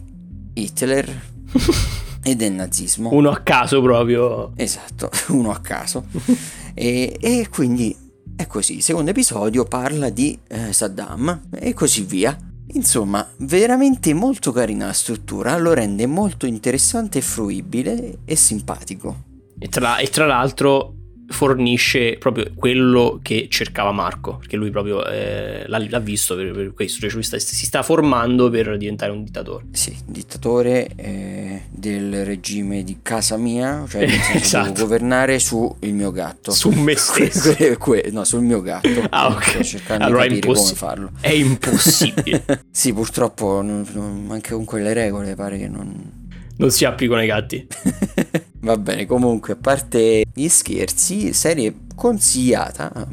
A: Hitler e del nazismo.
B: Uno a caso proprio.
A: Esatto, uno a caso. e, e, quindi è così. Il secondo episodio parla di eh, Saddam e così via. Insomma, veramente molto carina la struttura, lo rende molto interessante fruibile e simpatico.
B: E tra, e tra l'altro fornisce proprio quello che cercava Marco, perché lui proprio eh, l'ha, l'ha, visto per, per questo, cioè lui sta, si sta formando per diventare un dittatore.
A: Sì, dittatore eh, del regime di casa mia, cioè esatto. devo governare sul mio gatto.
B: Su me stesso.
A: que, que, no, sul mio gatto.
B: Ah, ok.
A: Sto cercando allora di capire imposs- come farlo.
B: È impossibile.
A: sì, purtroppo non, non, anche con quelle regole pare che non
B: non si applicano ai gatti.
A: Va bene, comunque, a parte gli scherzi, serie consigliata,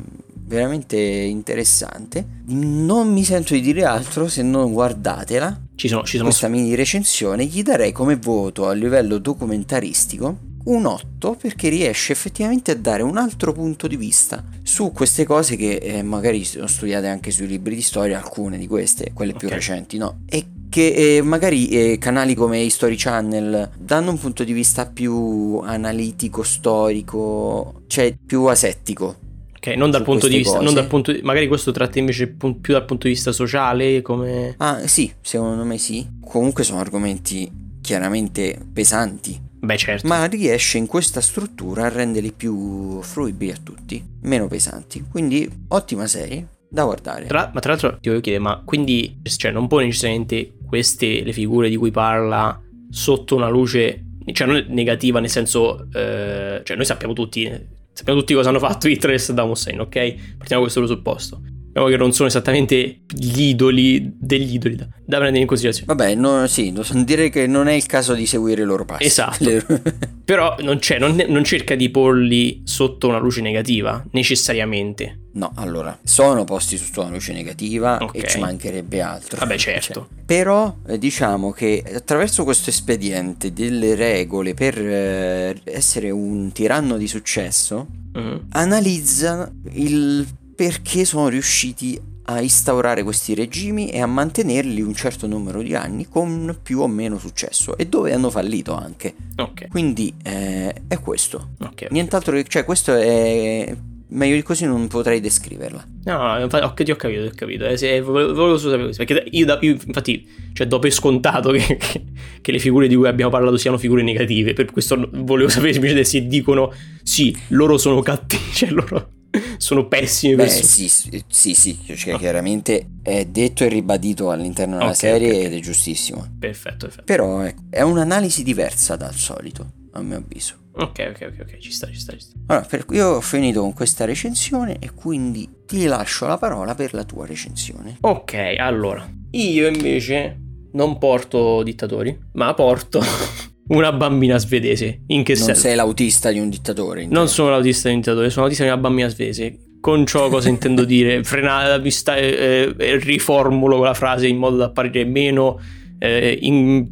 A: veramente interessante. Non mi sento di dire altro se non guardatela.
B: Ci sono, ci sono
A: questa mini recensione gli darei come voto a livello documentaristico un 8 perché riesce effettivamente a dare un altro punto di vista su queste cose che eh, magari sono studiate anche sui libri di storia, alcune di queste, quelle più okay. recenti, no? E che eh, magari eh, canali come History Channel danno un punto di vista più analitico, storico, cioè più asettico.
B: Ok, non dal punto di vista, non dal punto di, magari questo tratta invece più dal punto di vista sociale, come...
A: Ah sì, secondo me sì. Comunque sono argomenti chiaramente pesanti.
B: Beh certo.
A: Ma riesce in questa struttura a renderli più fruibili a tutti, meno pesanti. Quindi ottima serie, da guardare.
B: Tra, ma tra l'altro ti voglio chiedere, ma quindi cioè, non può necessariamente queste, le figure di cui parla, sotto una luce, cioè non negativa nel senso, eh, cioè noi sappiamo tutti, sappiamo tutti cosa hanno fatto Hitler e Saddam Hussein, ok? Partiamo da questo presupposto. Sappiamo che non sono esattamente gli idoli degli idoli da, da prendere in considerazione.
A: Vabbè, no, sì, direi che non è il caso di seguire i loro passi.
B: Esatto. Però non, non, non, cerca di porli sotto una luce negativa, necessariamente.
A: No, allora, sono posti sotto una luce negativa okay. e ci mancherebbe altro.
B: Vabbè, certo.
A: Cioè, però eh, diciamo che attraverso questo espediente delle regole per eh, essere un tiranno di successo, mm-hmm. analizza il perché sono riusciti a instaurare questi regimi e a mantenerli un certo numero di anni con più o meno successo e dove hanno fallito anche.
B: Ok.
A: Quindi eh, è questo.
B: Ok.
A: Nient'altro che, cioè questo è meglio di così non potrei descriverla.
B: No, infatti, ho, ti ho capito, ho capito. Eh, se, volevo, volevo solo sapere questo. Perché io, io, infatti, cioè, do per scontato che, che, che, le figure di cui abbiamo parlato siano figure negative. Per questo volevo sapere semplicemente se dicono sì, loro sono cattivi, cioè loro sono pessime
A: Beh, sì, sì, sì, cioè, chiaramente è detto e ribadito all'interno della okay, serie okay, ed è giustissimo.
B: Perfetto, perfetto.
A: Però ecco, è un'analisi diversa dal solito, a mio avviso.
B: Ok, ok, ok, ok, ci sta, ci sta, ci sta.
A: Allora, per, io ho finito con questa recensione e quindi ti lascio la parola per la tua recensione.
B: Ok, allora, io invece non porto dittatori, ma porto una bambina svedese. In che
A: non
B: senso?
A: sei l'autista di un dittatore.
B: Non sono l'autista di un dittatore, sono l'autista di una bambina svedese. Con ciò cosa intendo dire? Frenare, vista, eh, eh, riformulo la frase in modo da apparire meno eh, in,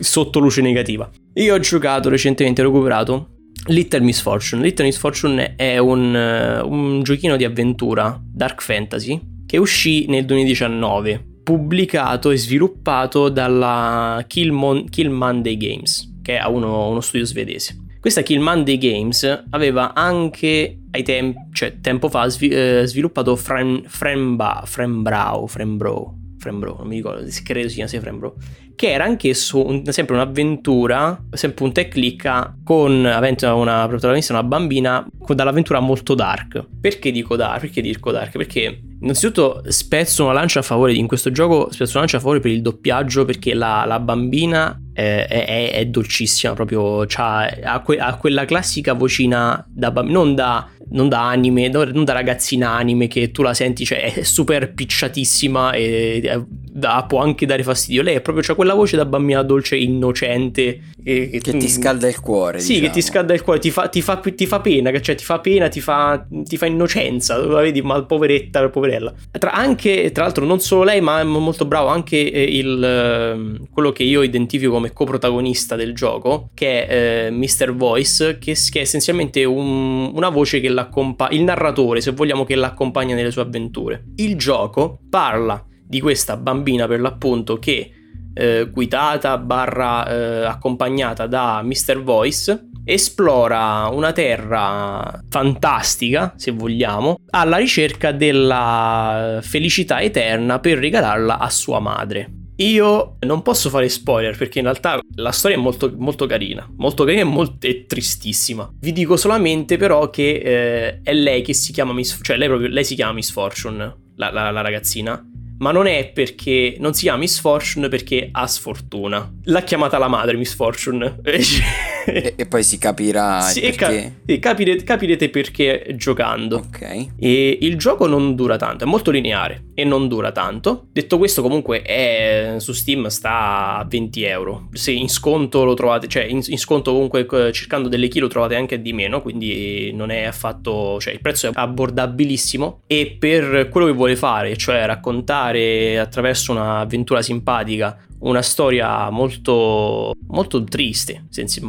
B: sotto luce negativa. Io ho giocato recentemente, ho recuperato Little Misfortune. Little Misfortune è un, uh, un giochino di avventura dark fantasy che uscì nel 2019 pubblicato e sviluppato dalla Kill, Kill Monday Games, che è uno, uno, studio svedese. Questa Kill Monday Games aveva anche ai tempi, cioè tempo fa, svi- eh, sviluppato Frem- Frembrow, Frembro, Frembro, non mi ricordo, credo si chiamasse Frembro, che era anch'esso un, sempre un'avventura, sempre un tech click con, avente una protagonista, una bambina, con dall'avventura molto dark. Perché dico dark? Perché dico dark? Perché innanzitutto spezzo una lancia a favore, in questo gioco spezzo una lancia a favore per il doppiaggio, perché la, la bambina è, è, è, dolcissima, proprio ha, que, ha, quella classica vocina da non da, non da anime, non da ragazzina anime che tu la senti, cioè è super picciatissima e, e da, può anche dare fastidio. Lei è proprio, c'ha quella voce da bambina dolce innocente.
A: E, che, che ti scalda il cuore.
B: Sì,
A: diciamo.
B: che ti scalda il cuore, ti fa, ti fa, ti fa pena, cioè ti fa pena, ti fa, ti fa innocenza. La vedi, ma poveretta, poverella. Tra, anche, tra l'altro, non solo lei, ma è molto bravo anche eh, il, ehm, quello che io identifico come coprotagonista del gioco, che è eh, Mr. Voice, che, che è essenzialmente un, una voce che l'accompagna, il narratore, se vogliamo, che l'accompagna nelle sue avventure. Il gioco parla di questa bambina per l'appunto che eh, guidata barra eh, accompagnata da Mr. Voice esplora una terra fantastica, se vogliamo, alla ricerca della felicità eterna per regalarla a sua madre. Io non posso fare spoiler perché in realtà la storia è molto, molto carina, molto carina e molto tristissima. Vi dico solamente però che eh, è lei che si chiama Miss, cioè lei, proprio, lei si chiama Miss Fortune, la, la, la ragazzina, ma non è perché non si chiama Miss Fortune perché ha sfortuna. L'ha chiamata la madre Miss Fortune.
A: e, e, poi si capirà sì, perché.
B: Ca- capire, capirete perché giocando.
A: Ok.
B: E il gioco non dura tanto, è molto lineare e non dura tanto. Detto questo, comunque è, su Steam sta a 20 euro. Se in sconto lo trovate, cioè in, in sconto comunque cercando delle key lo trovate anche di meno, quindi non è affatto, cioè il prezzo è abbordabilissimo e per quello che vuole fare, cioè raccontare attraverso un'avventura simpatica una storia molto, molto triste, se, se,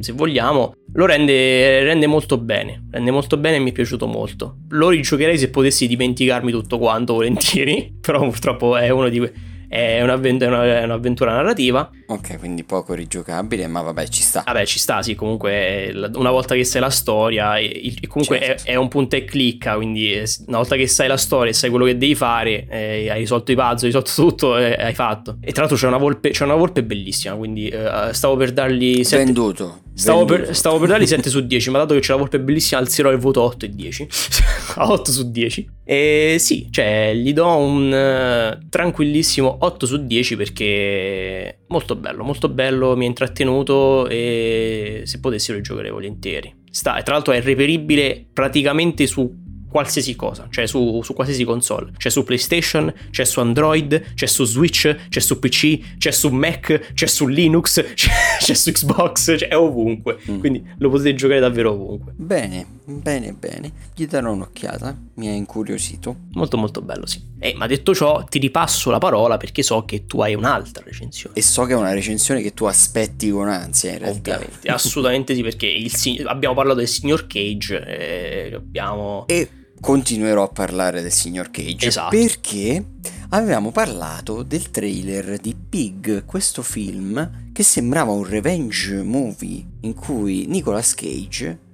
B: se vogliamo, lo rende, rende, molto bene. Rende molto bene e mi è piaciuto molto. Lo rigiocherei se potessi dimenticarmi tutto quanto volentieri, però purtroppo è uno di quei è un'avventura, è un'avventura narrativa.
A: Ok, quindi poco rigiocabile, ma vabbè, ci sta.
B: Vabbè, ci sta, sì, comunque una volta che sai la storia, e, comunque certo. è, è, un punto e clicca, quindi una volta che sai la storia e sai quello che devi fare, eh, hai risolto i puzzle, hai risolto tutto, eh, hai fatto. E tra l'altro c'è una volpe, c'è una volpe bellissima, quindi eh, stavo per dargli...
A: Sette... Venduto.
B: Stavo per, stavo per, dargli 7 su 10, ma dato che c'è la volpe bellissima, alzerò il voto 8 e 10. a 8 su 10. E sì, cioè, gli do un uh, tranquillissimo 8 su 10 perché molto bello, molto bello, mi ha intrattenuto e se potessi lo giocherei volentieri. Sta, tra l'altro è reperibile praticamente su qualsiasi cosa, cioè su, su, qualsiasi console. C'è su PlayStation, c'è su Android, c'è su Switch, c'è su PC, c'è su Mac, c'è su Linux, c'è, c'è su Xbox, c'è ovunque. Mm. Quindi lo potete giocare davvero ovunque.
A: Bene, bene, bene. Gli darò un'occhiata, mi ha incuriosito.
B: Molto molto bello, sì. Eh, ma detto ciò, ti ripasso la parola perché so che tu hai un'altra recensione.
A: E so che è una recensione che tu aspetti con ansia, in realtà.
B: Ovviamente, assolutamente sì, perché il, abbiamo parlato del signor Cage, eh, abbiamo...
A: E continuerò a parlare del signor Cage
B: esatto.
A: perché avevamo parlato del trailer di Pig, questo film che sembrava un revenge movie in cui Nicolas Cage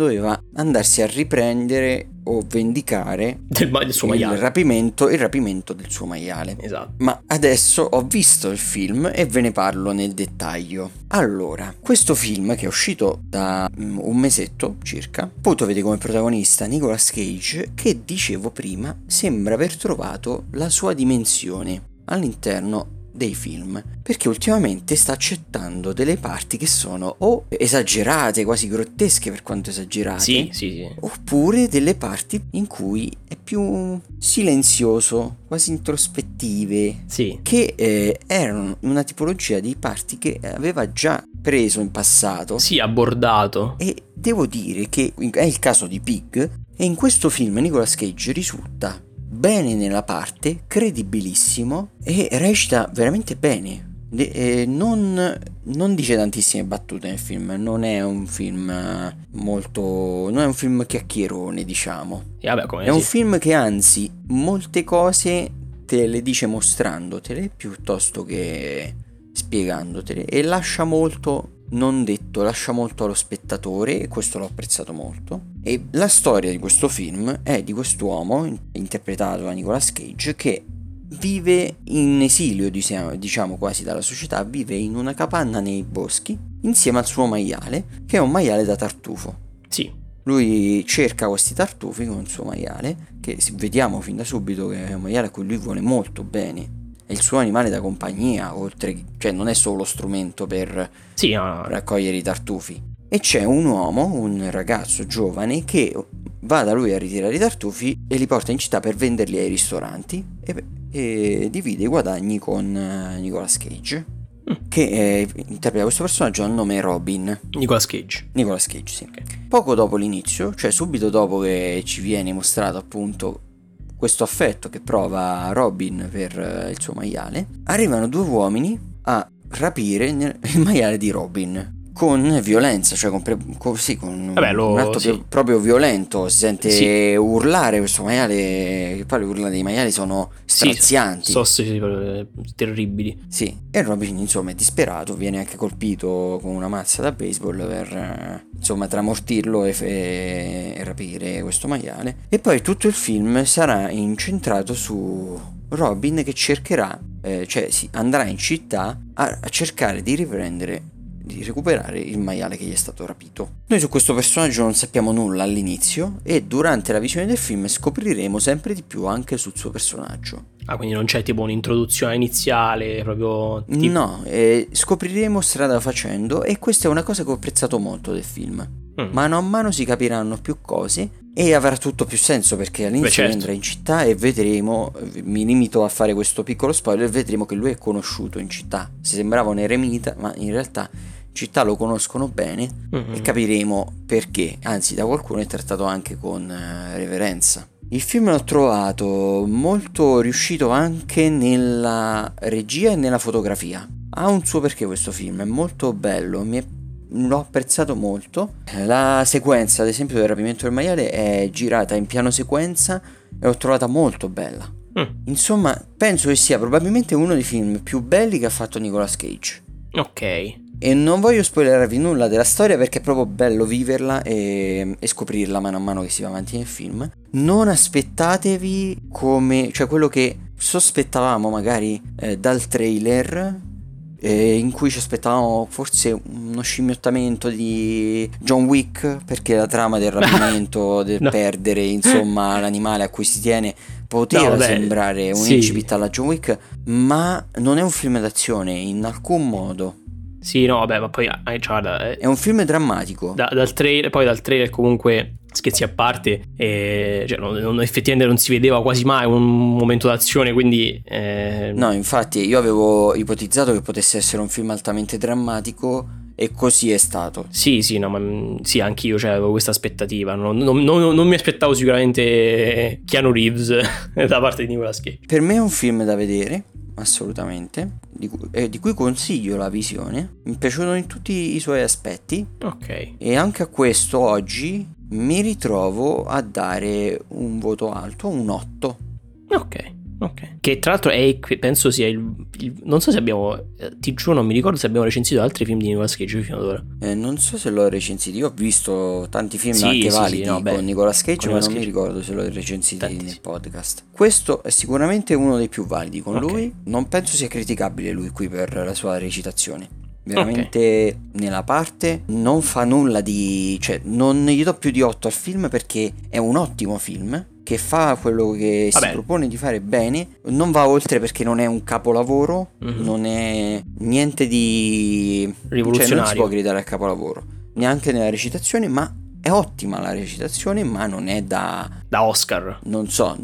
A: doveva andarsi a riprendere o vendicare
B: del, del suo
A: il rapimento, il rapimento del suo maiale.
B: Esatto.
A: Ma adesso ho visto il film e ve ne parlo nel dettaglio. Allora, questo film che è uscito da um, un mesetto circa, appunto vede come protagonista Nicolas Cage che dicevo prima sembra aver trovato la sua dimensione all'interno dei film perché ultimamente sta accettando delle parti che sono o esagerate, quasi grottesche per quanto esagerate,
B: sì, sì, sì.
A: oppure delle parti in cui è più silenzioso, quasi introspettive, che eh, erano una tipologia di parti che aveva già preso in passato.
B: Sì, abordato.
A: E devo dire che è il caso di Pig e in questo film Nicolas Cage risulta bene nella parte, credibilissimo e recita veramente bene. Eh, non, non, dice tantissime battute nel film, non è un film molto. non è un film chiacchierone, diciamo.
B: vabbè,
A: è un film che anzi molte cose te le dice mostrandotele piuttosto che spiegandotele e lascia molto non detto, lascia molto allo spettatore e questo l'ho apprezzato molto. E la storia di questo film è di quest'uomo, interpretato da Nicolas Cage, che vive in esilio, diciamo quasi dalla società, vive in una capanna nei boschi insieme al suo maiale, che è un maiale da tartufo.
B: Sì.
A: Lui cerca questi tartufi con il suo maiale, che vediamo fin da subito che è un maiale a cui lui vuole molto bene è il suo animale da compagnia, oltre cioè non è solo lo strumento per
B: sì, no.
A: raccogliere i tartufi. E c'è un uomo, un ragazzo giovane, che va da lui a ritirare i tartufi e li porta in città per venderli ai ristoranti e, e divide i guadagni con uh, Nicolas Cage. Mm. Che eh, interpreta questo personaggio al nome Robin.
B: Nicolas Cage.
A: Nicolas Cage, sì. Okay. Poco dopo l'inizio, cioè subito dopo che ci viene mostrato appunto questo affetto che prova Robin per eh, il suo maiale, arrivano due uomini a rapire il maiale di Robin, con violenza, cioè con, pre- con, sì, con
B: Vabbè, lo,
A: un atto
B: sì.
A: più- proprio violento, si sente
B: Sì.
A: urlare questo maiale, che poi le urla dei maiali sono
B: Sì,
A: strazianti.
B: Sì, sì, eh, terribili.
A: Sì, e Robin insomma è disperato, viene anche colpito con una mazza da baseball per eh, insomma tramortirlo e, fe- e rapire questo maiale. E poi tutto il film sarà incentrato su Robin che cercherà, eh, cioè si andrà in città a, a cercare di riprendere, di recuperare il maiale che gli è stato rapito. Noi su questo personaggio non sappiamo nulla all'inizio e durante la visione del film scopriremo sempre di più anche sul suo personaggio.
B: Ah, quindi non c'è tipo un'introduzione iniziale, proprio... tipo-
A: No, eh, scopriremo strada facendo e questa è una cosa che ho apprezzato molto del film.
B: Mm.
A: Mano a mano si capiranno più cose e avrà tutto più senso perché all'inizio
B: Beh, certo.
A: in città e vedremo, mi limito a fare questo piccolo spoiler, vedremo che lui è conosciuto in città. Si sembrava un eremita, ma in realtà città lo conoscono bene
B: Mhm.
A: e capiremo perché, anzi da qualcuno è trattato anche con eh, reverenza. Il film l'ho trovato molto riuscito anche nella regia e nella fotografia. Ha un suo perché questo film, è molto bello, mi è- l'ho apprezzato molto. La sequenza, ad esempio, del rapimento del maiale è girata in piano sequenza e l'ho trovata molto bella.
B: Mm,
A: Insomma, penso che sia probabilmente uno dei film più belli che ha fatto Nicolas Cage.
B: ok.
A: E non voglio spoilerarvi nulla della storia perché è proprio bello viverla e, e scoprirla mano a mano che si va avanti nel film. Non aspettatevi come, cioè quello che sospettavamo magari eh, dal trailer. eh, in cui ci aspettavamo forse uno scimmiottamento di John Wick perché la trama del rapimento, del
B: No.
A: perdere insomma l'animale a cui si tiene poteva
B: No,
A: sembrare un
B: sì.
A: incipit alla John Wick ma non è un film d'azione in alcun modo
B: Sì, no, vabbè, ma poi... eh, guarda, eh,
A: è un film drammatico.
B: da- dal trailer, poi dal trailer comunque scherzi a parte, eh, cioè, non- non- effettivamente non si vedeva quasi mai un momento d'azione, quindi... eh,
A: No, infatti io avevo ipotizzato che potesse essere un film altamente drammatico e così è stato.
B: Sì, sì, no, ma mm, sì, anch'io cioè, avevo questa aspettativa. Non, non- non- non mi aspettavo sicuramente Keanu Reeves da parte di Nicolas Cage.
A: Per me è un film da vedere, assolutamente, di cui, eh, di cui consiglio la visione. Mi è piaciuto in tutti i suoi aspetti
B: Ok.
A: e anche a questo oggi mi ritrovo a dare un voto alto, un 8.
B: Ok. Ok. Che tra l'altro è, penso sia il, il- Non so se abbiamo. eh, Ti giuro, non mi ricordo se abbiamo recensito altri film di Nicolas Cage fino ad ora.
A: Eh, non so se l'ho recensito, io ho visto tanti film
B: Sì,
A: anche
B: sì,
A: validi
B: sì, no,
A: con Nicolas Cage,
B: con
A: ma
B: Nicolas
A: non mi
B: Cage.
A: ricordo se l'ho recensito
B: Tanti,
A: nel
B: sì.
A: podcast. Questo è sicuramente uno dei più validi con
B: Ok.
A: lui, non penso sia criticabile lui qui per la sua recitazione. Veramente nella parte non fa nulla di... cioè non gli do più di 8 al film perché è un ottimo film che fa quello che
B: Vabbè.
A: si propone di fare bene, non va oltre perché non è un capolavoro,
B: Mhm.
A: non è niente di cioè non si
B: Rivoluzionario.
A: può gridare al capolavoro, neanche nella recitazione, ma è ottima la recitazione, ma non è da
B: Da Oscar.
A: non so,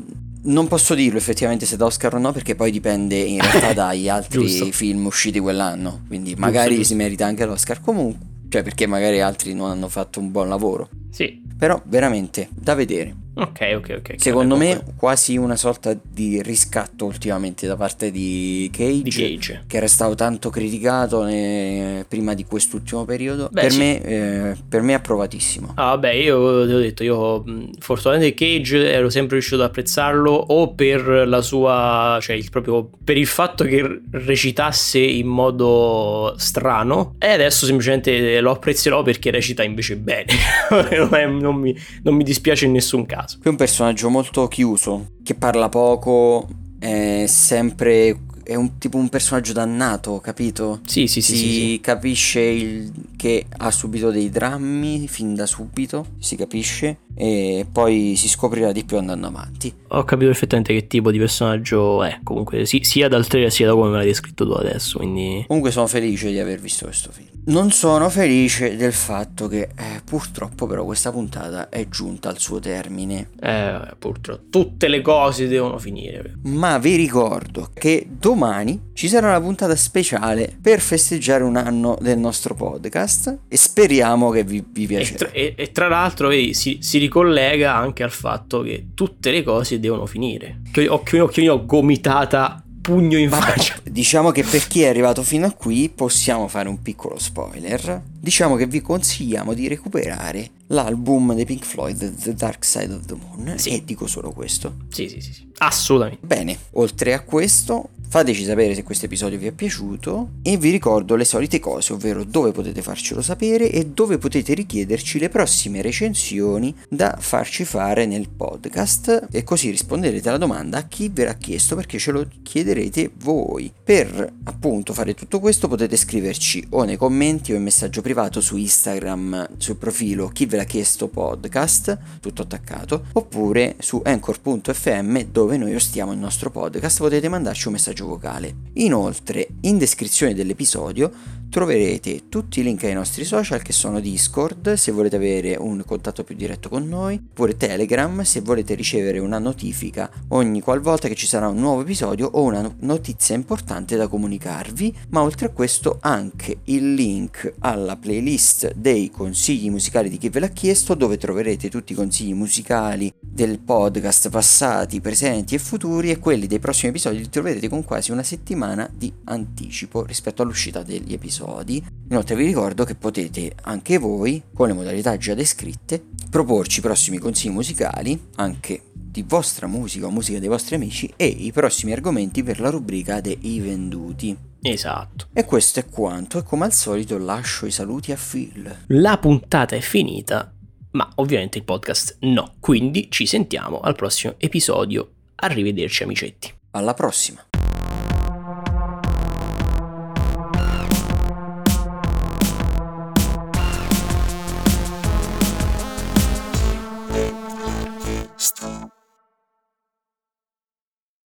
A: non posso dirlo effettivamente se da Oscar o no, perché poi dipende in realtà dagli altri
B: Giusto.
A: film usciti quell'anno. Quindi magari
B: giusto.
A: si merita anche l'Oscar comunque, cioè perché magari altri non hanno fatto un buon lavoro.
B: Sì.
A: Però veramente da vedere.
B: Ok, ok, ok.
A: Secondo me
B: comunque,
A: quasi una sorta di riscatto ultimamente da parte di Cage.
B: Di Cage.
A: Che era stato tanto criticato eh, prima di quest'ultimo periodo.
B: Beh,
A: per,
B: sì.
A: me, eh, per me è approvatissimo.
B: Ah, vabbè, io ti ho detto, io fortunatamente Cage ero sempre riuscito ad apprezzarlo o per la sua, cioè il proprio per il fatto che recitasse in modo strano e adesso semplicemente lo apprezzerò perché recita invece bene. non mi, non mi dispiace in nessun caso.
A: Qui è un personaggio molto chiuso, che parla poco, è sempre... è un tipo un personaggio dannato, capito?
B: Sì, sì, sì,
A: si
B: sì, sì.
A: capisce il- che ha subito dei drammi fin da subito, si capisce, e poi si scoprirà di più andando avanti.
B: Ho capito perfettamente che tipo di personaggio è, comunque, sì- sia dal trailer sia da come me l'hai descritto tu adesso, quindi...
A: Comunque sono felice di aver visto questo film. Non sono felice del fatto che eh, purtroppo però questa puntata è giunta al suo termine.
B: Eh, purtroppo, tutte le cose devono finire.
A: Ma vi ricordo che domani ci sarà una puntata speciale per festeggiare un anno del nostro podcast e speriamo che vi, vi
B: E
A: piacerà.
B: tra, e- e tra l'altro vedi, si, si ricollega anche al fatto che tutte le cose devono finire. Che ho, che ho, che io ho gomitata pugno in
A: Vabbè,
B: faccia.
A: Diciamo che per chi è arrivato fino a qui possiamo fare un piccolo spoiler. Diciamo che vi consigliamo di recuperare l'album dei Pink Floyd, The Dark Side of the Moon.
B: Sì.
A: E dico solo questo.
B: Sì, sì, sì, sì. Assolutamente.
A: Bene, oltre a questo, fateci sapere se questo episodio vi è piaciuto e vi ricordo le solite cose, ovvero dove potete farcelo sapere e dove potete richiederci le prossime recensioni da farci fare nel podcast e così risponderete alla domanda a chi ve l'ha chiesto perché ce lo chiederete voi. Per appunto fare tutto questo potete scriverci o nei commenti o in messaggio privato su Instagram sul profilo chi ve l'ha chiesto podcast, tutto attaccato, oppure su anchor.fm dove noi ostiamo il nostro podcast, potete mandarci un messaggio vocale. Inoltre, in descrizione dell'episodio troverete tutti i link ai nostri social che sono Discord se volete avere un contatto più diretto con noi, oppure Telegram se volete ricevere una notifica ogni qualvolta che ci sarà un nuovo episodio o una notizia importante da comunicarvi, ma oltre a questo anche il link alla playlist dei consigli musicali di chi ve l'ha chiesto dove troverete tutti i consigli musicali del podcast passati, presenti e futuri e quelli dei prossimi episodi li troverete con quasi una settimana di anticipo rispetto all'uscita degli episodi. Inoltre vi ricordo che potete anche voi, con le modalità già descritte, proporci i prossimi consigli musicali, anche di vostra musica o musica dei vostri amici e i prossimi argomenti per la rubrica dei venduti.
B: Esatto.
A: E questo è quanto e come al solito lascio i saluti a Phil.
B: La puntata è finita, ma ovviamente il podcast no. Quindi ci sentiamo al prossimo episodio. Arrivederci amicetti.
A: Alla prossima!